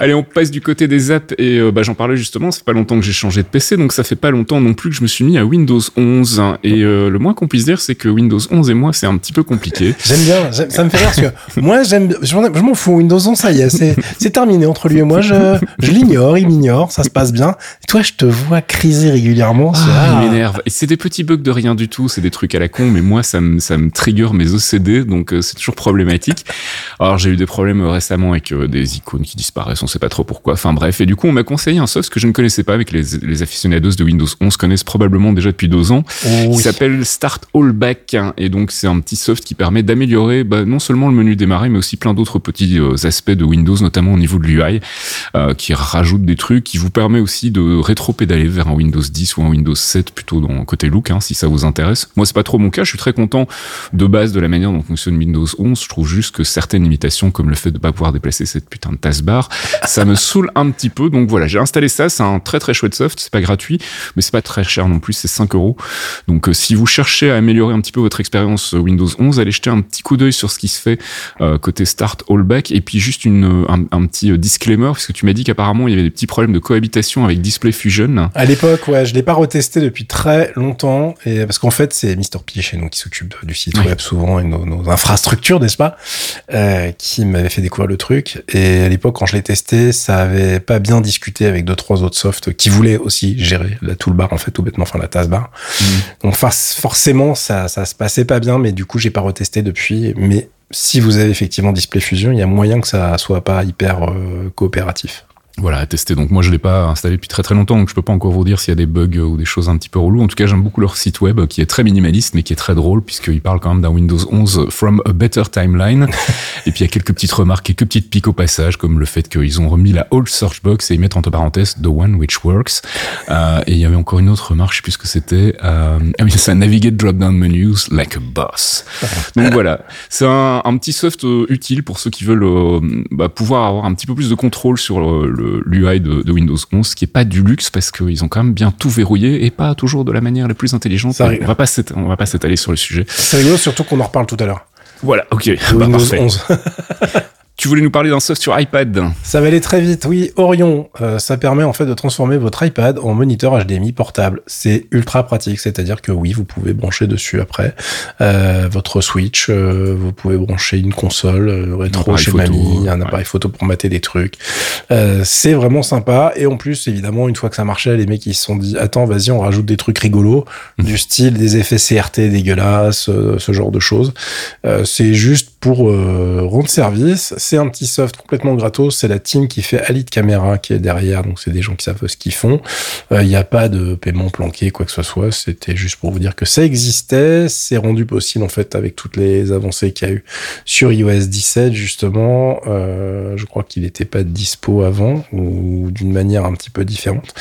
Allez, on passe du côté des apps et euh, bah, j'en parlais justement, ça fait pas longtemps que j'ai changé de PC, donc ça fait pas longtemps non plus que je me suis mis à Windows 11. Et euh, le moins qu'on puisse dire, c'est que Windows 11 et moi, c'est un petit peu compliqué. J'aime bien, ça me fait rire parce que moi, j'aime, je m'en fous, Windows 11, ça y est, c'est terminé entre lui et moi, je, je l'ignore, il m'ignore, ça se passe bien. Et toi, je te vois criser régulièrement. Ah, il m'énerve. Et c'est des petits bugs de rien du tout, c'est des trucs à la con, mais moi, ça me, ça me trigger mes OCD, donc euh, c'est toujours problématique. Alors, j'ai eu des problèmes récemment avec des icônes qui disparaissent, on sait pas trop pourquoi. Enfin bref, et du coup, on m'a conseillé un soft que je ne connaissais pas, avec les, les aficionados de Windows 11 connaissent probablement déjà depuis deux ans, oh qui s'appelle Start All Back. Et donc, c'est un petit soft qui permet d'améliorer bah, non seulement le menu démarrer, mais aussi plein d'autres petits euh, aspects de Windows, notamment au niveau de l'UI, euh, qui rajoute des trucs, qui vous permet aussi de rétro-pédaler vers un Windows 10 ou un Windows 7 plutôt dans côté look, hein, si ça vous intéresse. Moi, c'est pas trop mon cas. Je suis très content de base de la manière dont fonctionne Windows 11. Je trouve juste que certaines limitations, comme le fait de pas pouvoir déplacer cette putain de taskbar, ça me saoule un petit peu. Donc voilà, j'ai installé ça. C'est un très très chouette soft. C'est pas gratuit, mais c'est pas très cher non plus. C'est 5 euros. Donc euh, si vous cherchez à améliorer un petit peu votre expérience euh, Windows 11, allez jeter un petit coup d'œil sur ce qui se fait euh, côté Start All Back. Et puis juste une, un, petit disclaimer, parce que tu m'as dit qu'apparemment il y avait des petits problèmes de cohabitation avec Display Fusion. À l'époque, ouais, je l'ai pas retesté depuis très longtemps. Et parce qu'en fait, c'est Mr. P chez nous qui s'occupe du site web souvent et nos, nos infrastructures, n'est-ce pas, euh, qui m'avait fait découvrir le truc. Et à l'époque, quand je l'ai testé, ça avait pas bien discuté avec deux trois autres softs qui voulaient aussi gérer la toolbar en fait tout bêtement, enfin la taskbar. Mmh. Donc forcément, ça ça se passait pas bien, mais du coup, j'ai pas retesté depuis. Mais si vous avez effectivement Display Fusion, il y a moyen que ça soit pas hyper euh, coopératif. Voilà, à tester. Donc moi je l'ai pas installé depuis très très longtemps, donc je peux pas encore vous dire s'il y a des bugs ou des choses un petit peu relou. En tout cas, j'aime beaucoup leur site web qui est très minimaliste mais qui est très drôle puisqu'il parle quand même d'un Windows 11 from a better timeline. et puis il y a quelques petites remarques, quelques petites piques au passage, comme le fait qu'ils ont remis la old search box et ils mettent entre parenthèses the one which works. Euh, et il y avait encore une autre remarque, je sais plus ce que c'était. Euh, ah oui, c'est ça, navigate drop down menus like a boss. donc voilà, c'est un, un, petit soft euh, utile pour ceux qui veulent euh, bah, pouvoir avoir un petit peu plus de contrôle sur le l'UI de, Windows 11, qui est pas du luxe parce qu'ils ont quand même bien tout verrouillé et pas toujours de la manière la plus intelligente. on va pas on va pas s'étaler sur le sujet. C'est rigolo, surtout qu'on en reparle tout à l'heure. Voilà, ok. Bah, Windows 11. Tu voulais nous parler d'un soft sur iPad Ça va aller très vite, oui. Orion, euh, ça permet en fait de transformer votre iPad en moniteur HDMI portable. C'est ultra pratique, c'est-à-dire que oui, vous pouvez brancher dessus après euh, votre Switch, euh, vous pouvez brancher une console rétro chez mamie, un appareil photo pour mater des trucs. c'est vraiment sympa. Et en plus, évidemment, une fois que ça marchait, les mecs ils se sont dit attends, vas-y, on rajoute des trucs rigolos, mmh. du style des effets CRT dégueulasses, ce genre de choses. c'est juste pour rendre service c'est un petit soft complètement gratos. C'est la team qui fait Ali de Caméra qui est derrière. Donc, c'est des gens qui savent ce qu'ils font. Il euh, n'y a pas de paiement planqué, quoi que ce soit. C'était juste pour vous dire que ça existait. C'est rendu possible, en fait, avec toutes les avancées qu'il y a eu sur iOS 17, justement. Euh, je crois qu'il n'était pas dispo avant ou d'une manière un petit peu différente.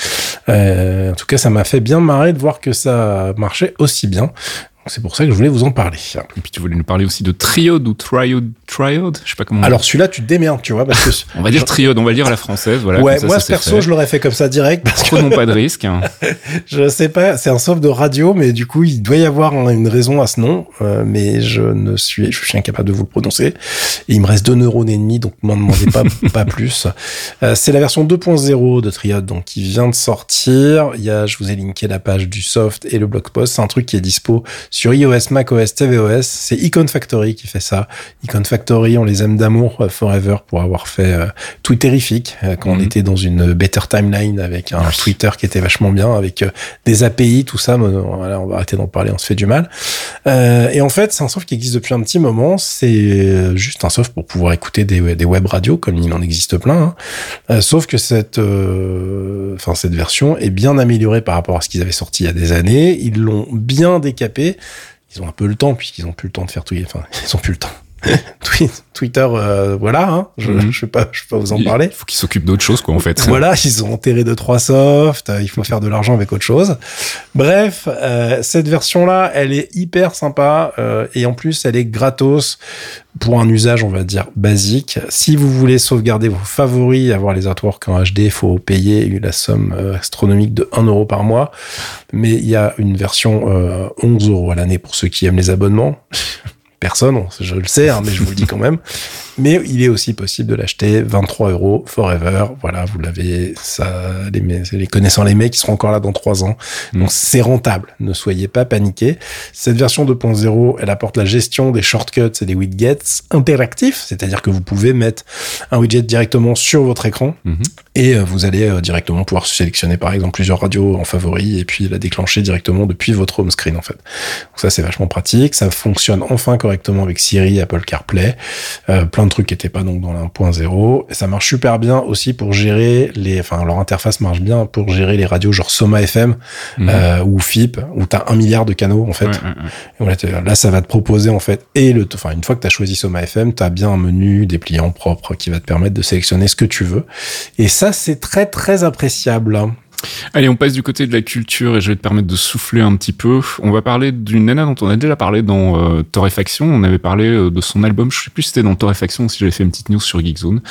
Euh, en tout cas, ça m'a fait bien marrer de voir que ça marchait aussi bien. C'est pour ça que je voulais vous en parler. Et puis tu voulais nous parler aussi de Triode ou Triode, Triode, je sais pas comment. Alors celui-là, tu te démerdes, tu vois, parce que on va dire Triode, on va le dire à la française, voilà. Ouais, moi perso, je l'aurais fait comme ça direct parce que non pas de risque. Hein. je sais pas, c'est un soft de radio, mais du coup, il doit y avoir une raison à ce nom, euh, mais je ne suis, je suis incapable de vous le prononcer. Et il me reste deux neurones et demi, donc m'en demandez pas, pas plus. Euh, c'est la version 2.0 de Triode, donc qui vient de sortir. Il y a, je vous ai linké la page du soft et le blog post. C'est un truc qui est dispo sur iOS, macOS, tvOS. C'est Icon Factory qui fait ça. Icon Factory, on les aime d'amour euh, forever pour avoir fait euh, Twitterifique euh, quand on mhm. était dans une better timeline avec un Twitter qui était vachement bien, avec des API, tout ça. Voilà, on va arrêter d'en parler, on se fait du mal. et en fait, c'est un soft qui existe depuis un petit moment. C'est juste un soft pour pouvoir écouter des, des web radios, comme il en existe plein. Hein. sauf que cette, enfin cette version est bien améliorée par rapport à ce qu'ils avaient sorti il y a des années. Ils l'ont bien décapé ils ont un peu le temps puisqu'ils ont plus le temps de faire tout. Enfin, ils ont plus le temps. Twitter, euh, voilà, hein, je, ne je, vais pas, je pas vous en parler. Il faut qu'ils s'occupent d'autres choses, quoi, en fait. Voilà, ils ont enterré deux trois softs, il faut faire de l'argent avec autre chose. Bref, euh, cette version-là, elle est hyper sympa euh, et en plus, elle est gratos pour un usage, on va dire basique. Si vous voulez sauvegarder vos favoris, avoir les artworks en HD, il faut payer la somme astronomique de 1 euro par mois. Mais il y a une version 11 euros à l'année pour ceux qui aiment les abonnements personne, je le sais, hein, mais je vous le dis quand même. mais il est aussi possible de l'acheter 23 euros forever. Voilà, vous l'avez, ça, les, les connaissants les mecs qui seront encore là dans trois ans. Mm. Donc c'est rentable. Ne soyez pas paniqués. Cette version 2.0, elle apporte la gestion des shortcuts et des widgets interactifs, c'est-à-dire que vous pouvez mettre un widget directement sur votre écran mm-hmm. et euh, vous allez euh, directement pouvoir sélectionner par exemple plusieurs radios en favori et puis la déclencher directement depuis votre home screen en fait. Donc ça c'est vachement pratique. Ça fonctionne enfin correctement avec Siri, Apple CarPlay, euh, plein de trucs qui n'étaient pas donc dans l'1.0. Et ça marche super bien aussi pour gérer les, enfin leur interface marche bien pour gérer les radios genre Soma FM mhm. euh, ou FIP où t'as un milliard de canaux en fait. là ça va te proposer en fait et le, enfin une fois que t'as choisi Soma FM, t'as bien un menu dépliant propre qui va te permettre de sélectionner ce que tu veux. Et ça c'est très très appréciable. Allez, on passe du côté de la culture et je vais te permettre de souffler un petit peu. On va parler d'une nana dont on a déjà parlé dans euh, Torréfaction. On avait parlé euh, de son album. Je sais plus si c'était dans Torréfaction ou si j'avais fait une petite news sur Geekzone.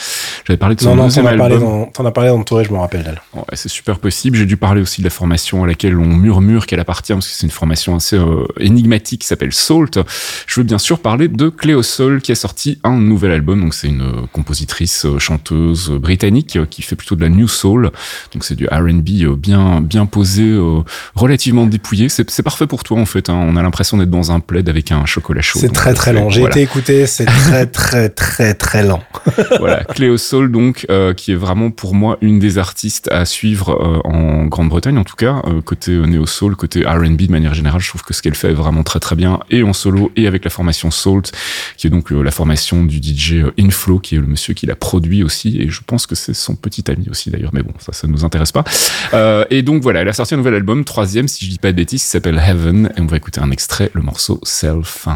J'avais parlé de son non, non, deuxième album. T'en as parlé dans Torré, je me rappelle d'elle. Ouais, c'est super possible. J'ai dû parler aussi de la formation à laquelle on murmure qu'elle appartient parce que c'est une formation assez euh, énigmatique qui s'appelle Salt. Je veux bien sûr parler de Cléo Soul qui a sorti un nouvel album. Donc c'est une compositrice, chanteuse britannique qui fait plutôt de la new soul. Donc c'est du R&B euh, bien bien posé, euh, relativement dépouillé. C'est parfait pour toi en fait. Hein. On a l'impression d'être dans un plaid avec un chocolat chaud. C'est très très lent. J'ai été écouté, c'est très très très très lent. voilà, Cléo Soul donc euh, qui est vraiment pour moi une des artistes à suivre en Grande-Bretagne en tout cas côté néo soul, côté R&B de manière générale. Je trouve que ce qu'elle fait est vraiment très très bien et en solo et avec la formation Salt qui est donc la formation du DJ Inflow qui est le monsieur qui l'a produit aussi et je pense que c'est son petit ami aussi d'ailleurs. Mais bon, ça ça nous intéresse pas. Euh, et donc voilà, elle a sorti un nouvel album, troisième si je dis pas de bêtises, qui s'appelle Heaven, et on va écouter un extrait, le morceau Self.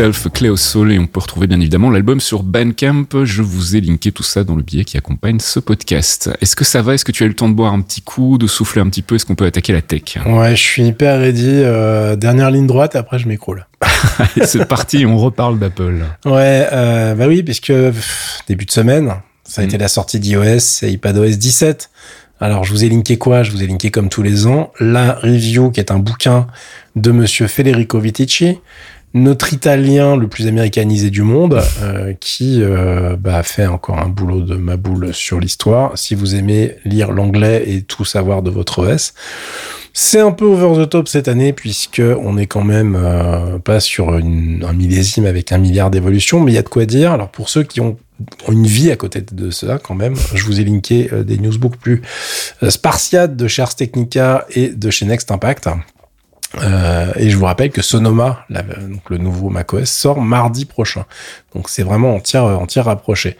Self, Cléo Soul, et on peut retrouver bien évidemment l'album sur Bandcamp. Je vous ai linké tout ça dans le billet qui accompagne ce podcast. Est-ce que ça va? Est-ce que tu as eu le temps de boire un petit coup, de souffler un petit peu? Est-ce qu'on peut attaquer la tech? Ouais, je suis hyper ready. Euh, dernière ligne droite, après je m'écroule. C'est parti, on reparle d'Apple. Ouais, euh, bah oui, puisque début de semaine, ça a été mm. la sortie d'iOS et iPadOS 17. Alors, je vous ai linké quoi? Je vous ai linké comme tous les ans la review qui est un bouquin de monsieur Federico Vitici notre Italien le plus américanisé du monde, euh, qui euh, bah, fait encore un boulot de ma boule sur l'histoire. Si vous aimez lire l'anglais et tout savoir de votre OS, c'est un peu over the top cette année puisque on est quand même euh, pas sur un millésime avec un milliard d'évolutions, mais il y a de quoi dire. Alors pour ceux qui ont une vie à côté de cela quand même. Je vous ai linké des news beaucoup plus spartiates de Chers Technica et de chez Next Impact. Euh, et je vous rappelle que Sonoma, donc le nouveau macOS, sort mardi prochain. Donc c'est vraiment entière, entière rapproché.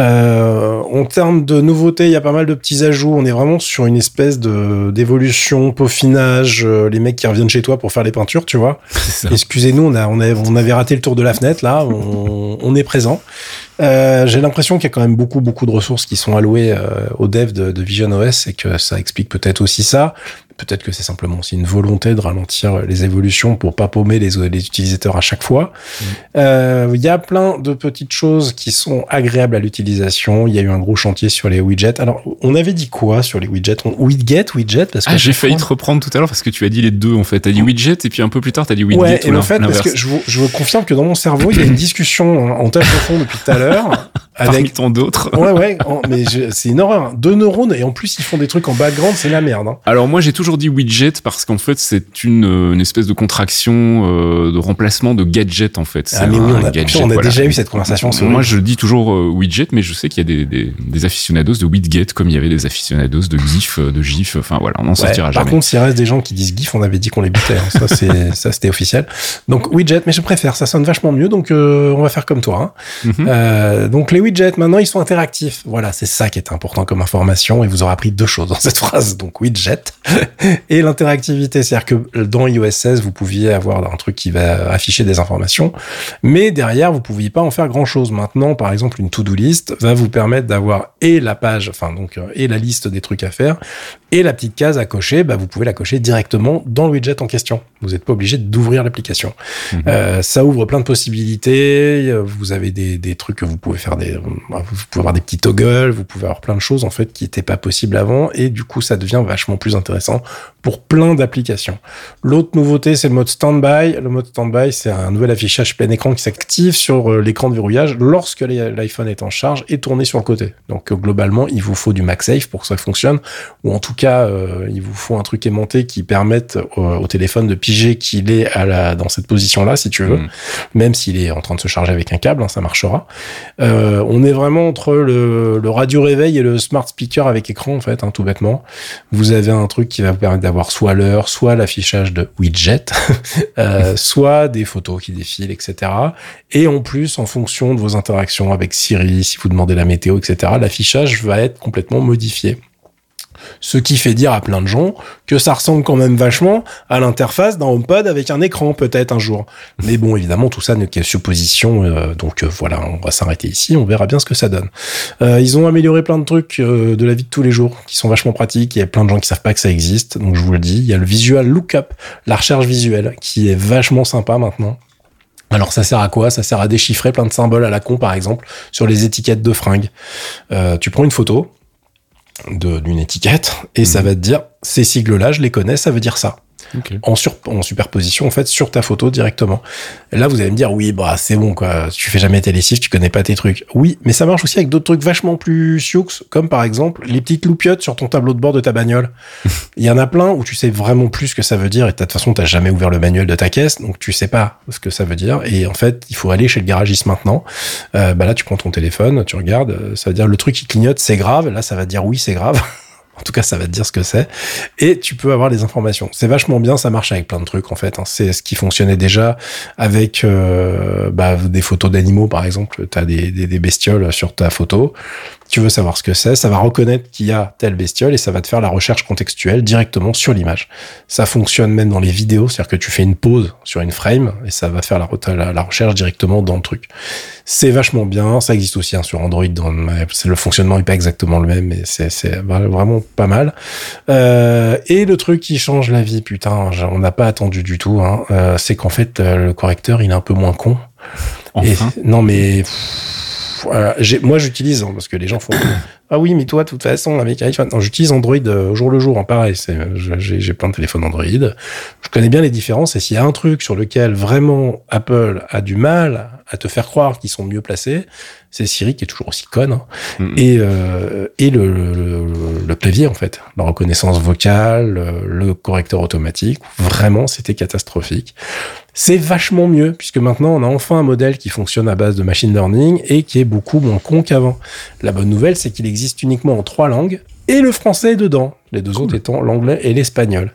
Euh, en termes de nouveautés, il y a pas mal de petits ajouts. On est vraiment sur une espèce de d'évolution, peaufinage. Euh, les mecs qui reviennent chez toi pour faire les peintures, tu vois. Excusez-nous, on a, on, on avait raté le tour de la fenêtre là. On, on est présent. Euh, J'ai l'impression qu'il y a quand même beaucoup, beaucoup de ressources qui sont allouées euh, au dev de, de Vision OS et que ça explique peut-être aussi ça. Peut-être que c'est simplement aussi une volonté de ralentir les évolutions pour pas paumer les, les utilisateurs à chaque fois. Euh, Il y a plein de petites choses qui sont agréables à l'utilisation. Il y a eu un gros chantier sur les widgets. Alors, on avait dit quoi sur les widgets? On, Widget, widget parce que Ah, j'ai failli te reprendre tout à l'heure parce que tu as dit les deux en fait. T'as dit widget et puis un peu plus tard t'as dit widget. Ouais, ou et en fait, parce que je vous, je vous confirme que dans mon cerveau, il y a une discussion en tâche de fond depuis tout à l'heure Parmi avec tant d'autres. Ouais, ouais, en- mais c'est une horreur. Deux neurones et en plus ils font des trucs en background, c'est la merde. Hein. Alors moi j'ai toujours dit widget parce qu'en fait c'est une, euh, une espèce de contraction euh, de remplacement de gadget en fait. C'est Ah, mais oui, on a, gadget, on a voilà. déjà eu cette conversation. Moi je dis toujours euh, widget mais je sais qu'il y a des, des, des aficionados de widget comme il y avait des aficionados de GIF, de GIF, enfin voilà, on n'en Ouais, sortira par jamais. contre, s'il reste des gens qui disent GIF, on avait dit qu'on les butait. hein. Ça, c'était officiel. Donc, widget, mais je préfère. Ça sonne vachement mieux. Donc, euh, on va faire comme toi. Hein. Mhm. Donc, les widgets, maintenant, ils sont interactifs. Voilà, c'est ça qui est important comme information. Et vous aurez appris deux choses dans cette phrase. Donc, widget et l'interactivité. C'est-à-dire que dans iOS 16, vous pouviez avoir un truc qui va afficher des informations. Mais derrière, vous pouviez pas en faire grand chose. Maintenant, par exemple, une to-do list va vous permettre d'avoir et la page, enfin, donc, euh, et la liste des trucs à faire et la petite case à cocher, bah, vous pouvez la cocher directement dans le widget en question. Vous n'êtes pas obligé d'ouvrir l'application. Mhm. Euh, ça ouvre plein de possibilités. Euh, Vous avez des, des trucs que vous pouvez faire des, vous pouvez avoir des petits toggles, vous pouvez avoir plein de choses en fait qui n'étaient pas possibles avant et du coup ça devient vachement plus intéressant pour plein d'applications. L'autre nouveauté c'est le mode standby. Le mode standby c'est un nouvel affichage plein écran qui s'active sur euh, l'écran de verrouillage lorsque l'iPhone est en charge et tourné sur le côté. Donc euh, globalement il vous faut du MagSafe pour que ça fonctionne ou en tout cas euh, il vous faut un truc aimanté qui permette au, au téléphone de piger qu'il est à la, dans cette position là si tu veux Mhm. même s'il est en train de se charger avec un câble, hein, ça marchera. Euh, on est vraiment entre le, radio réveil et le smart speaker avec écran, en fait, hein, tout bêtement. Vous avez un truc qui va vous permettre d'avoir soit l'heure, soit l'affichage de widget, euh, soit des photos qui défilent, etc. Et en plus, en fonction de vos interactions avec Siri, si vous demandez la météo, etc., l'affichage va être complètement modifié. Ce qui fait dire à plein de gens que ça ressemble quand même vachement à l'interface d'un HomePod avec un écran peut-être un jour. Mais bon, évidemment, tout ça n'est que supposition. euh, donc euh, voilà, on va s'arrêter ici. On verra bien ce que ça donne. Euh, ils ont amélioré plein de trucs euh, de la vie de tous les jours qui sont vachement pratiques. Il y a plein de gens qui savent pas que ça existe. Donc je vous le dis, il y a le visual lookup, la recherche visuelle, qui est vachement sympa maintenant. Alors ça sert à quoi? Ça sert à déchiffrer plein de symboles à la con, par exemple, sur les étiquettes de fringues. Euh, tu prends une photo d'une étiquette et ça va te dire ces sigles-là, je les connais, ça veut dire ça Ok. en, sur, en superposition en fait sur ta photo directement. Et là vous allez me dire oui bah c'est bon quoi, tu fais jamais tes lessives, tu connais pas tes trucs. Oui, mais ça marche aussi avec d'autres trucs vachement plus sioux comme par exemple les petites loupiottes sur ton tableau de bord de ta bagnole. Il y en a plein où tu sais vraiment plus ce que ça veut dire et de toute façon t'as jamais ouvert le manuel de ta caisse donc tu sais pas ce que ça veut dire et en fait il faut aller chez le garagiste maintenant. Euh, bah là tu prends ton téléphone, tu regardes, euh, ça veut dire le truc qui clignote c'est grave, là ça va dire oui c'est grave. En tout cas, ça va te dire ce que c'est. Et tu peux avoir les informations. C'est vachement bien, ça marche avec plein de trucs en fait. hein. C'est ce qui fonctionnait déjà avec euh, bah, des photos d'animaux par exemple. Tu des bestioles sur ta photo. Tu veux savoir ce que c'est, ça va reconnaître qu'il y a telle bestiole et ça va te faire la recherche contextuelle directement sur l'image. Ça fonctionne même dans les vidéos, c'est-à-dire que tu fais une pause sur une frame et ça va faire la, re- la, la recherche directement dans le truc. C'est vachement bien, ça existe aussi hein, sur Android. Dans, c'est le fonctionnement est pas exactement le même, mais c'est c'est vraiment pas mal. Euh, et le truc qui change la vie, putain, on n'a pas attendu du tout. Hein, euh, c'est qu'en fait euh, le correcteur il est un peu moins con. Et- non mais pff, moi j'utilise hein, parce que les gens font ah oui mais toi de toute façon avec iPhone non j'utilise Android euh, au jour le jour hein, pareil c'est je- j'ai j'ai plein de téléphones Android. Je connais bien les différences et s'il y a un truc sur lequel vraiment Apple a du mal à te faire croire qu'ils sont mieux placés c'est Siri qui est toujours aussi conne hein, et euh, et le, le, le- le clavier en fait. La reconnaissance vocale le, le correcteur automatique vraiment c'était catastrophique. C'est vachement mieux puisque maintenant on a enfin un modèle qui fonctionne à base de machine learning et qui est beaucoup moins con qu'avant. La bonne nouvelle, c'est qu'il existe uniquement en trois langues et le français est dedans, les deux autres étant l'anglais et l'espagnol.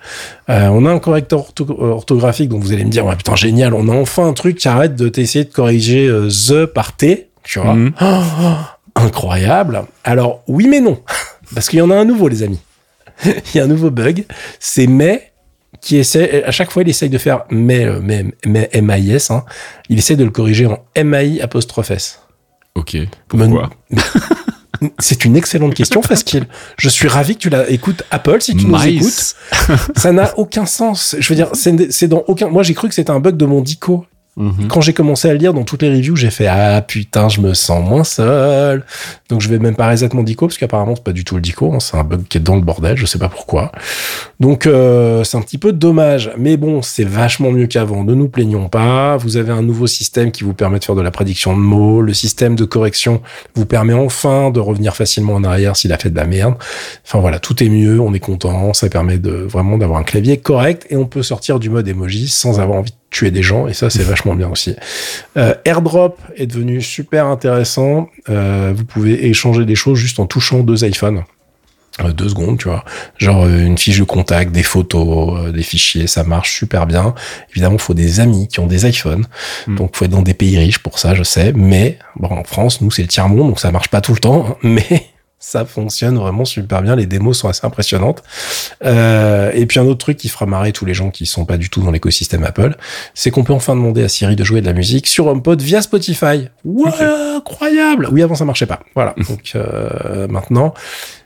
Euh, on a un correcteur ortho- orthographique dont vous allez me dire ouais, putain génial, on a enfin un truc qui arrête de t'essayer de corriger euh, the par t, tu vois. Oh, oh, incroyable. Alors oui mais non, parce qu'il y en a un nouveau les amis. Il y a un nouveau bug, c'est mais qui essaie, à chaque fois, il essaye de faire mais, euh, mais, mais MAIS, hein, il essaie de le corriger en MAI apostrophe S. Ok. Pourquoi? C'est une excellente question, Faskill. Je suis ravi que tu la écoutes Apple si tu nous écoutes. Ça n'a aucun sens. Je veux dire, c'est dans aucun. Moi, j'ai cru que c'était un bug de mon Dico. Mhm. Quand j'ai commencé à lire dans toutes les reviews, j'ai fait ah putain, je me sens moins seul. Donc je vais même pas reset mon dico parce qu'apparemment c'est pas du tout le dico, hein, c'est un bug qui est dans le bordel, je sais pas pourquoi. Donc euh, c'est un petit peu dommage, mais bon, c'est vachement mieux qu'avant. Ne nous plaignons pas. Vous avez un nouveau système qui vous permet de faire de la prédiction de mots. Le système de correction vous permet enfin de revenir facilement en arrière s'il a fait de la merde. Enfin voilà, tout est mieux, on est content. Ça permet de vraiment d'avoir un clavier correct et on peut sortir du mode emoji sans avoir envie de tuer des gens et ça c'est vachement bien aussi. Euh, AirDrop est devenu super intéressant. Euh, vous pouvez échanger des choses juste en touchant deux iPhones. Euh, deux secondes, tu vois. Genre euh, une fiche de contact, des photos, euh, des fichiers, ça marche super bien. Évidemment, il faut des amis qui ont des iPhones. donc hmm. Donc, faut être dans des pays riches pour ça, je sais. Mais bon, en France, nous, c'est le tiers monde, donc ça marche pas tout le temps. Hein. mais ça fonctionne vraiment super bien. Les démos sont assez impressionnantes. Euh, et puis un autre truc qui fera marrer tous les gens qui sont pas du tout dans l'écosystème Apple, c'est qu'on peut enfin demander à Siri de jouer de la musique sur HomePod via Spotify. Ouais, incroyable. Oui, avant ça marchait pas. Voilà. Donc euh, maintenant,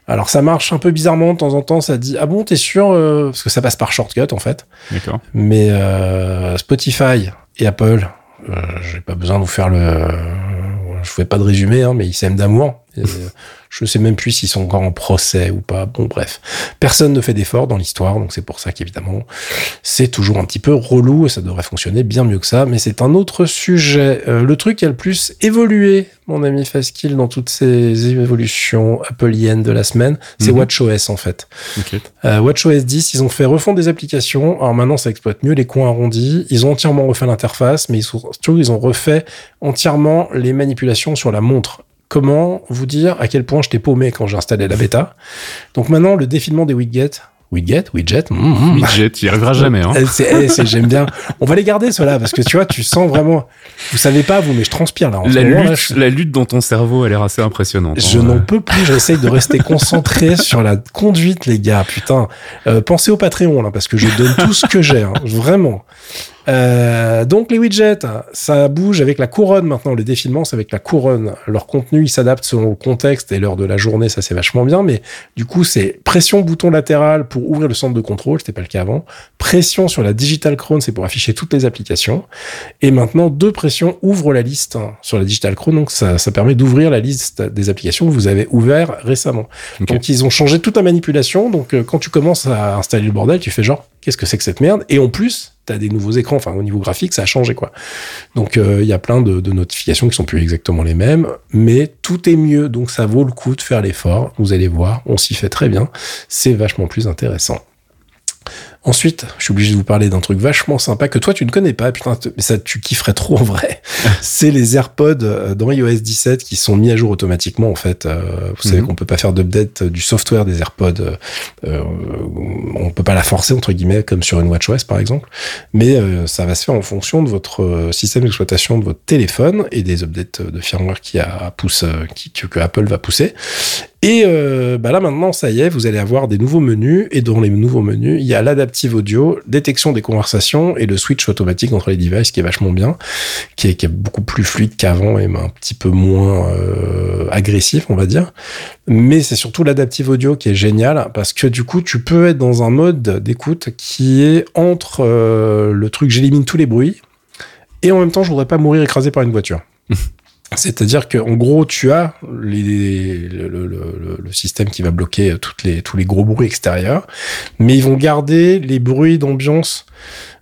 alors ça marche un peu bizarrement de temps en temps. Ça dit ah bon, t'es sûr euh, parce que ça passe par shortcut en fait. D'accord. Mais euh, Spotify et Apple, euh, j'ai pas besoin de vous faire le je fais pas de résumé, hein, mais ils s'aiment d'amour. Je sais même plus s'ils sont encore en procès ou pas. Bon, bref. Personne ne fait d'effort dans l'histoire, donc c'est pour ça qu'évidemment, c'est toujours un petit peu relou et ça devrait fonctionner bien mieux que ça, mais c'est un autre sujet. Euh, le truc qui a le plus évolué, mon ami Faskill, dans toutes ces évolutions appleiennes de la semaine, c'est mhm. WatchOS en fait. Euh, WatchOS 10, ils ont fait refondre des applications. Alors maintenant, ça exploite mieux les coins arrondis. Ils ont entièrement refait l'interface, mais ils, surtout, ils ont refait entièrement les manipulations sur la montre comment vous dire à quel point je t'ai paumé quand j'ai installé la bêta. Donc maintenant, le défilement des widgets, Widget, widget, mm, widget, il arrivera jamais. Hein. Eh, j'aime bien. On va les garder ceux-là parce que tu vois, tu sens vraiment. Vous savez pas vous, mais je transpire là. la, lutte, la lutte dans ton cerveau a l'air assez impressionnante. Je hein, n'en peux plus. J'essaye de rester concentré sur la conduite, les gars. Putain, euh, pensez au Patreon là parce que je donne tout ce que j'ai, hein, vraiment. Euh, donc les widgets, ça bouge avec la couronne maintenant. Le défilement, c'est avec la couronne. Leur contenu, il s'adapte selon le contexte et l'heure de la journée, ça c'est vachement bien. Mais du coup, c'est pression bouton latéral pour ouvrir le centre de contrôle, c'était pas le cas avant. Pression sur la digital crown, c'est pour afficher toutes les applications. Et maintenant, deux pressions ouvrent la liste sur la digital crown. Donc ça, ça permet d'ouvrir la liste des applications que vous avez ouvert récemment. Donc ils ont changé toute la manipulation. Donc euh, quand tu commences à installer le bordel, tu fais genre qu'est-ce que c'est que cette merde? Et en plus, tu as des nouveaux écrans, enfin au niveau graphique, ça a changé quoi. Donc euh, il y a plein de, de, notifications qui sont plus exactement les mêmes, mais tout est mieux, donc ça vaut le coup de faire l'effort. Vous allez voir, on s'y fait très bien, c'est vachement plus intéressant. Ensuite, je suis obligé de vous parler d'un truc vachement sympa que toi tu ne connais pas, putain, mais ça tu kifferais trop en vrai. c'est les AirPods euh, dans iOS 17 qui sont mis à jour automatiquement en fait. Euh, vous savez mhm. qu'on peut pas faire d'update du software des AirPods, euh, euh, on peut pas la forcer entre guillemets comme sur une WatchOS par exemple, mais ça va se faire en fonction de votre système d'exploitation de votre téléphone et des updates de firmware qui a pousse, qui, que Apple va pousser. Et bah là maintenant, ça y est, vous allez avoir des nouveaux menus. Et dans les nouveaux menus, il y a audio, détection des conversations et le switch automatique entre les devices qui est vachement bien, qui est, beaucoup plus fluide qu'avant et un petit peu moins euh, agressif, on va dire. Mais c'est surtout l'adaptive audio qui est génial parce que du coup, tu peux être dans un mode d'écoute qui est entre euh, le truc j'élimine tous les bruits et en même temps, je voudrais pas mourir écrasé par une voiture. C'est-à-dire qu'en gros, tu as les, le, le, le, système qui va bloquer toutes les, tous les gros bruits extérieurs, mais ils vont garder les bruits d'ambiance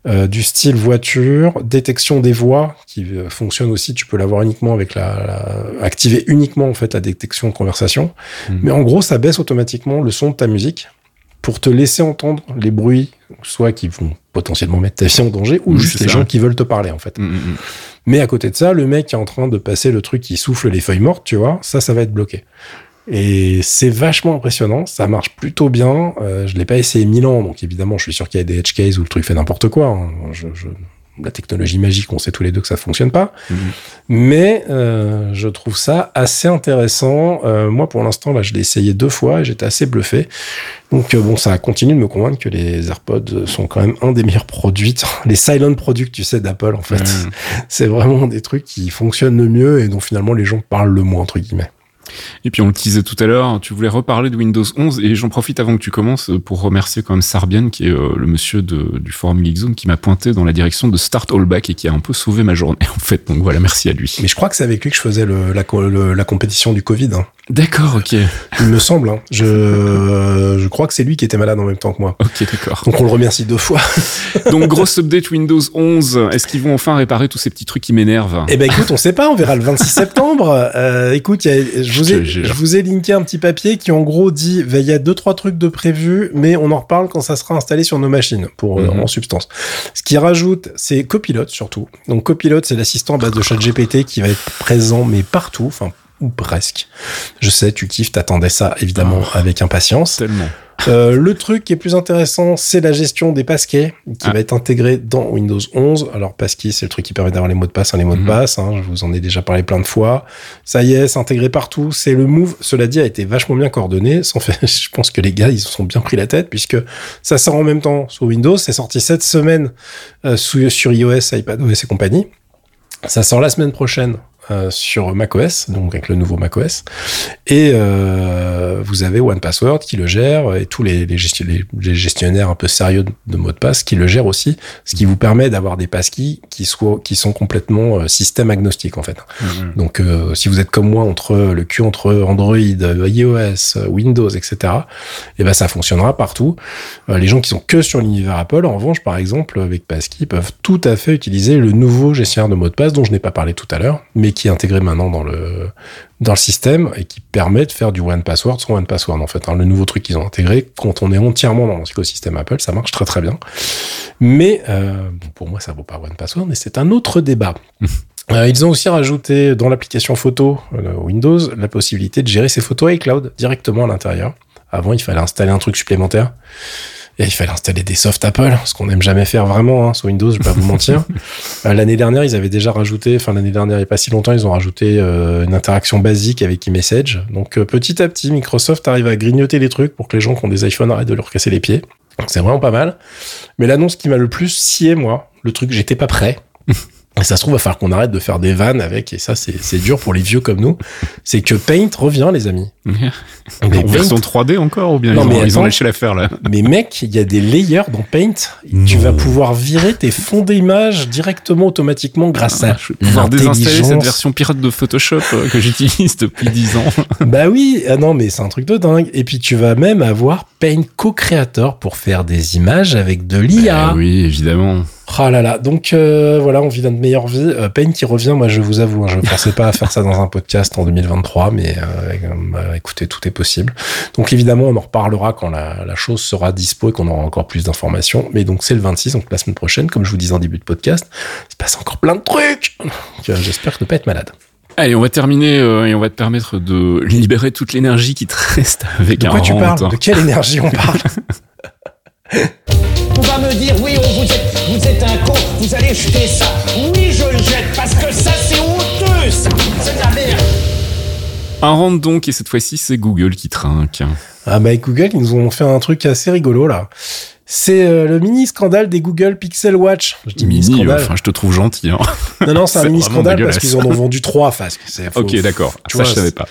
euh, du style voiture, détection des voix qui euh, fonctionne aussi. Tu peux l'avoir uniquement avec la, la, activer uniquement en fait la détection de conversation. Mmh. Mais en gros, ça baisse automatiquement le son de ta musique pour te laisser entendre les bruits, soit qui vont potentiellement mettre ta vie en danger, ou juste les gens qui veulent te parler en fait. Mmh, mmh, mais à côté de ça, le mec qui est en train de passer le truc qui souffle les feuilles mortes, tu vois, ça, ça va être bloqué. Et c'est vachement impressionnant, ça marche plutôt bien. Euh, je l'ai pas essayé mille ans, donc évidemment, je suis sûr qu'il y a des edge cases où le truc fait n'importe quoi. Hein. Je, je, la technologie magique, on sait tous les deux que ça fonctionne pas. Mhm. Mais euh, je trouve ça assez intéressant. Euh, moi, pour l'instant, là, je l'ai essayé deux fois et j'étais assez bluffé. Donc, euh, bon, ça continue de me convaincre que les AirPods sont quand même un des meilleurs produits. Les silent products, tu sais, d'Apple, en fait. Mhm. C'est vraiment des trucs qui fonctionnent le mieux et dont finalement les gens parlent le moins, entre guillemets. Et puis on le disait tout à l'heure, tu voulais reparler de Windows 11 et j'en profite avant que tu commences pour remercier quand même Sarbian qui est euh, le monsieur du forum Geekzone qui m'a pointé dans la direction de Start All Back et qui a un peu sauvé ma journée en fait. Donc voilà, merci à lui. Mais je crois que c'est avec lui que je faisais la compétition du Covid. hein. D'accord, ok, Il me semble. hein. Je, euh, je crois que c'est lui qui était malade en même temps que moi. ok, d'accord. Donc on le remercie deux fois. Donc grosse update Windows 11. Est-ce qu'ils vont enfin réparer tous ces petits trucs qui m'énervent? Eh ben écoute, on sait pas, on verra le 26 septembre. Euh, écoute, il y a- je, vous ai, je vous ai linké un petit papier qui en gros dit ben, il y a deux trois trucs de prévus, mais on en reparle quand ça sera installé sur nos machines, pour euh, Mhm. en substance. Ce qui rajoute, c'est Copilot surtout. Donc Copilot, c'est l'assistant à base de ChatGPT qui va être présent mais partout, enfin ou presque. Je sais, tu kiffes, t'attendais ça évidemment Ah. avec impatience. Tellement. Euh, le truc qui est plus intéressant, c'est la gestion des passkey qui Ah. va être intégré dans Windows 11. Alors passkey, c'est le truc qui permet d'avoir les mots de passe, hein, les mots Mhm. de passe. hein, je vous en ai déjà parlé plein de fois. Ça y est, c'est intégré partout. C'est le move. Cela dit, a été vachement bien coordonné. Sans fait, je pense que les gars, ils se sont bien pris la tête puisque ça sort en même temps sur Windows. C'est sorti cette semaine euh, sous- sur iOS, iPadOS et compagnie. Ça sort la semaine prochaine euh, sur macOS, donc avec le nouveau macOS. Et euh, vous avez One Password qui le gère et tous les, les, gestion- les- les gestionnaires un peu sérieux de, de mots de passe qui le gèrent aussi, ce qui vous permet d'avoir des passkeys qui soient qui sont complètement euh, système agnostique en fait. Mhm. Donc euh, si vous êtes comme moi entre le cul entre Android, euh, iOS, Windows, etc. Et ben ça fonctionnera partout. Euh, les gens qui sont que sur l'univers Apple, en revanche, par exemple, avec Passkey, peuvent tout à fait utiliser le nouveau gestionnaire de mots de passe dont je n'ai pas parlé tout à l'heure, mais qui est intégré maintenant dans le dans le système et qui permet de faire du One Password sans One Password en fait. hein. Le nouveau truc qu'ils ont intégré, quand on est entièrement dans l'écosystème Apple, ça marche très très bien. Mais euh, bon, pour moi, ça vaut pas One Password, mais c'est un autre débat. Euh, ils ont aussi rajouté dans l'application photo euh, Windows la possibilité de gérer ses photos iCloud directement à l'intérieur. Avant, il fallait installer un truc supplémentaire. Et il fallait installer des softs Apple, ce qu'on n'aime jamais faire vraiment hein, sur Windows, je vais pas vous mentir. Euh, l'année dernière, ils avaient déjà rajouté, enfin l'année dernière, il n'y a pas si longtemps, ils ont rajouté euh, une interaction basique avec eMessage. Donc euh, petit à petit, Microsoft arrive à grignoter les trucs pour que les gens qui ont des iPhones arrêtent de leur casser les pieds. Donc c'est vraiment pas mal. Mais l'annonce qui m'a le plus scié, moi, le truc, j'étais pas prêt. Et ça se trouve, il va falloir qu'on arrête de faire des vannes avec, et ça, c'est c'est dur pour les vieux comme nous. C'est que Paint revient, les amis. Mais En Paint- version 3D encore ou bien Non, ils, mais ont, ils ont lâché l'affaire là Mais mec, il y a des layers dans Paint. Tu vas pouvoir virer tes fonds d'image directement, automatiquement, grâce à Ah, Je vais pouvoir désinstaller cette version pirate de Photoshop euh, que j'utilise depuis 10 ans. Bah oui, ah non, mais c'est un truc de dingue. Et puis tu vas même avoir Paint Co-Creator pour faire des images avec de l'IA. Eh oui, évidemment. Oh là là, donc euh, voilà, on vit notre meilleure vie. Euh, Paint qui revient, moi je vous avoue, hein, je ne pensais pas à faire ça dans un podcast en 2023, mais euh, écoutez, tout est possible. Donc évidemment, on en reparlera quand la, la chose sera dispo et qu'on aura encore plus d'informations. Mais donc c'est le 26, donc la semaine prochaine, comme je vous disais en début de podcast, il se passe encore plein de trucs. J'espère ne pas être malade. Allez, on va terminer euh, et on va te permettre de libérer toute l'énergie qui te reste avec De un quoi tu rant. parles? De quelle énergie on parle? va me dire oui, on vous êtes, vous êtes un con, vous allez jeter ça. Oui, je le jette parce que ça c'est honteux, ça. C'est de la merde. Un rand donc, et cette fois-ci, c'est Google qui trinque. Ah bah Google, ils nous ont fait un truc assez rigolo là. C'est euh, le mini scandale des Google Pixel Watch. Je dis mini enfin, je te trouve gentil. Hein. non non, c'est un c'est mini vraiment scandale dégueulasse. parce qu'ils en ont vendu trois. Enfin, ok, d'accord. Ça, vois, je savais pas.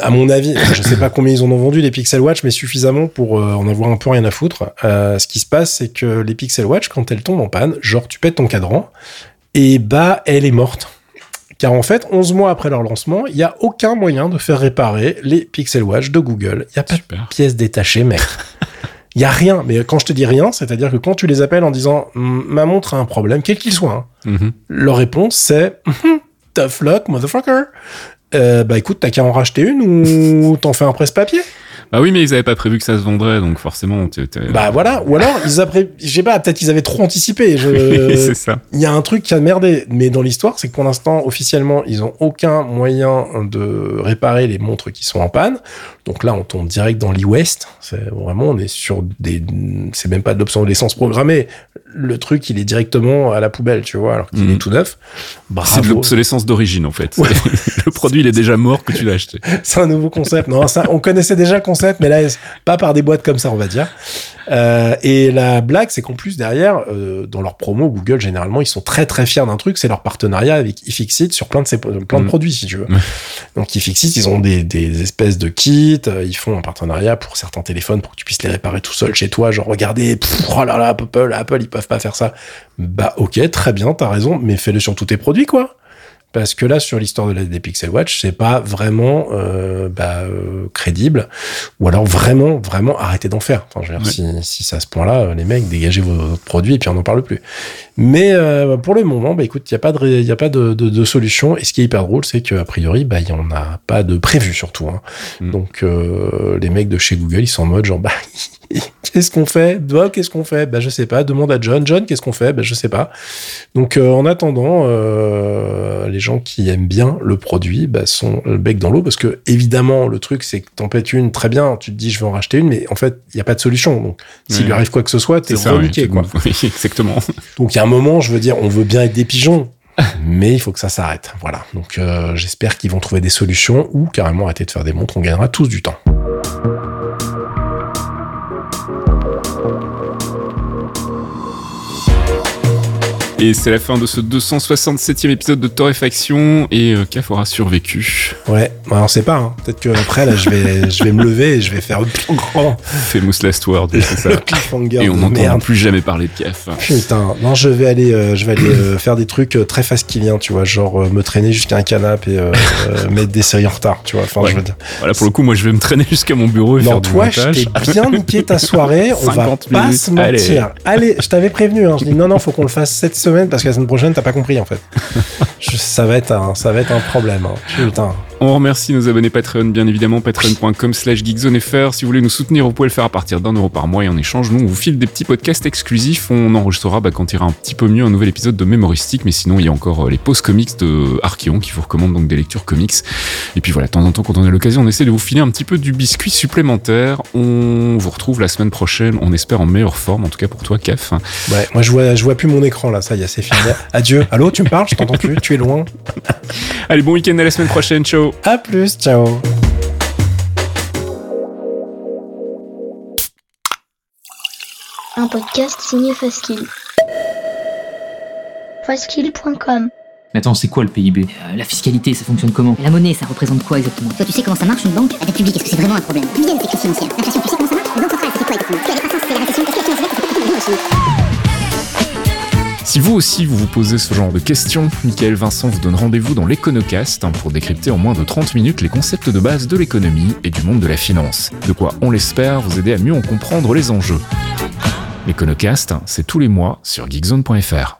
À mon avis, je sais pas combien ils en ont vendu les Pixel Watch, mais suffisamment pour euh, en avoir un peu rien à foutre. Euh, ce qui se passe, c'est que les Pixel Watch, quand elles tombent en panne, genre tu pètes ton cadran, et bah elle est morte. Car en fait, 11 mois après leur lancement, il n'y a aucun moyen de faire réparer les Pixel Watch de Google. Il n'y a pas Super. de pièces détachées, mec. Il y a rien. Mais quand je te dis rien, c'est-à-dire que quand tu les appelles en disant ma montre a un problème, quel qu'il soit, hein, Mhm. leur réponse c'est Mhm, tough luck, motherfucker. Euh, bah écoute, t'as qu'à en racheter une ou t'en fais un presse-papier Bah oui, mais ils avaient pas prévu que ça se vendrait, donc forcément, tu t'es- Bah voilà. Ou alors, ils après, je sais pas, peut-être ils avaient trop anticipé. Je- c'est ça. Il y a un truc qui a merdé. Mais dans l'histoire, c'est que pour l'instant, officiellement, ils ont aucun moyen de réparer les montres qui sont en panne. Donc là, on tombe direct dans l'e-West. C'est vraiment, on est sur des, c'est même pas de l'obsolescence programmée. Le truc, il est directement à la poubelle, tu vois, alors qu'il Mhm. est tout neuf. C'est de l'obsolescence d'origine en fait. le produit il est déjà mort que tu l'as acheté. C'est un nouveau concept. Non, ça, on connaissait déjà le concept, mais là, pas par des boîtes comme ça, on va dire. Euh, et la blague, c'est qu'en plus derrière, euh, dans leur promo, Google généralement, ils sont très très fiers d'un truc, c'est leur partenariat avec Ifixit sur plein de ces plein de Mhm. produits, si tu veux. Donc Ifixit, ils ont des, des espèces de kits, euh, ils font un partenariat pour certains téléphones pour que tu puisses les réparer tout seul chez toi. Genre regardez, pff, oh là là, Apple, Apple, ils peuvent pas faire ça. Bah ok, très bien, t'as raison, mais fais-le sur tous tes produits, quoi. Parce que là, sur l'histoire de la, des Pixel Watch, c'est pas vraiment euh, bah, euh, crédible. Ou alors vraiment, vraiment arrêtez d'en faire. Enfin, je veux dire, si, si c'est à ce point-là, euh, les mecs, dégagez vos produits et puis on n'en parle plus. Mais euh, pour le moment, bah, écoute, il n'y a pas, de, y a pas de, de, de solution. Et ce qui est hyper drôle, c'est qu'a priori, bah, il n'y en a pas de prévu surtout. Hein. Mm. Donc euh, les mecs de chez Google, ils sont en mode genre, bah, qu'est-ce qu'on fait? Bah, Qu'est-ce qu'on fait? Bah, je sais pas. Demande à John. John, qu'est-ce qu'on fait? Bah, je sais pas. Donc euh, en attendant, les gens qui aiment bien le produit bah, sont le bec dans l'eau parce que évidemment le truc c'est que t'en pètes une très bien, tu te dis je vais en racheter une, mais en fait il y a pas de solution. Donc s'il Ouais. lui arrive quoi que ce soit, t'es oui. quoi. Oui, exactement. Donc il y a un moment, je veux dire, on veut bien être des pigeons. Mais il faut que ça s'arrête. Voilà. Donc euh, j'espère qu'ils vont trouver des solutions ou carrément arrêter de faire des montres. On gagnera tous du temps. Et c'est la fin de ce 267e épisode de Torréfaction et euh, Caf aura survécu. Ouais. Alors on sait pas. hein. Peut-être que après là, je vais, je vais me lever et je vais faire le grand Famous last word, c'est ça. cliffhanger Et on n'entend plus jamais parler de Caf. Putain, non, je vais aller, euh, je vais aller euh, faire des trucs très fasquiliens, tu vois, genre me traîner jusqu'à un canapé et mettre des séries en retard, tu vois. Enfin, Ouais. je veux dire. Voilà, pour le coup, moi je vais me traîner jusqu'à mon bureau et Non, faire du toi, je t'ai bien niqué ta soirée. On va 50 pas se mentir. Allez, je t'avais prévenu. Hein. Je dis non, non, faut qu'on le fasse cette semaine parce que la semaine prochaine, t'as pas compris en fait. Je- ça va être un, ça va être un problème. hein. Putain. On remercie nos abonnés Patreon, bien évidemment, patreon.com slash geekzonefr. Si vous voulez nous soutenir, vous pouvez le faire à partir d'un euro par mois et en échange, nous, on vous file des petits podcasts exclusifs. On enregistrera, bah, quand il ira un petit peu mieux, un nouvel épisode de Mémoristique, mais sinon, il y a encore euh, les pauses comics de Archeon qui vous recommandent donc des lectures comics. Et puis voilà, de temps en temps, quand on a l'occasion, on essaie de vous filer un petit peu du biscuit supplémentaire. On vous retrouve la semaine prochaine, on espère en meilleure forme, en tout cas pour toi, Caf. Ouais, moi je vois, je vois plus mon écran là. Ça y est, c'est fini. Adieu. Allô, tu me parles? Je t'entends plus. Tu es loin. Allez, bon week-end à la semaine prochaine, ciao À plus. Ciao. Un podcast signé Faskill. Faskill.com Mais attends, c'est quoi le PIB Euh, la fiscalité, ça fonctionne comment? La monnaie, ça représente quoi exactement? Toi, tu sais comment ça marche une banque? La dette publique, est-ce que c'est vraiment un problème? Combien c'est crise financière. L'inflation, tu sais comment ça marche? La banque centrale, c'est quoi exactement? Tu as des croissances, c'est la récession Est-ce que la verte, c'est aussi? Si vous aussi vous vous posez ce genre de questions, Michael Vincent vous donne rendez-vous dans l'Econocast hein, pour décrypter en moins de 30 minutes les concepts de base de l'économie et du monde de la finance. De quoi, on l'espère, vous aider à mieux en comprendre les enjeux. L'Econocast, c'est tous les mois sur geekzone.fr.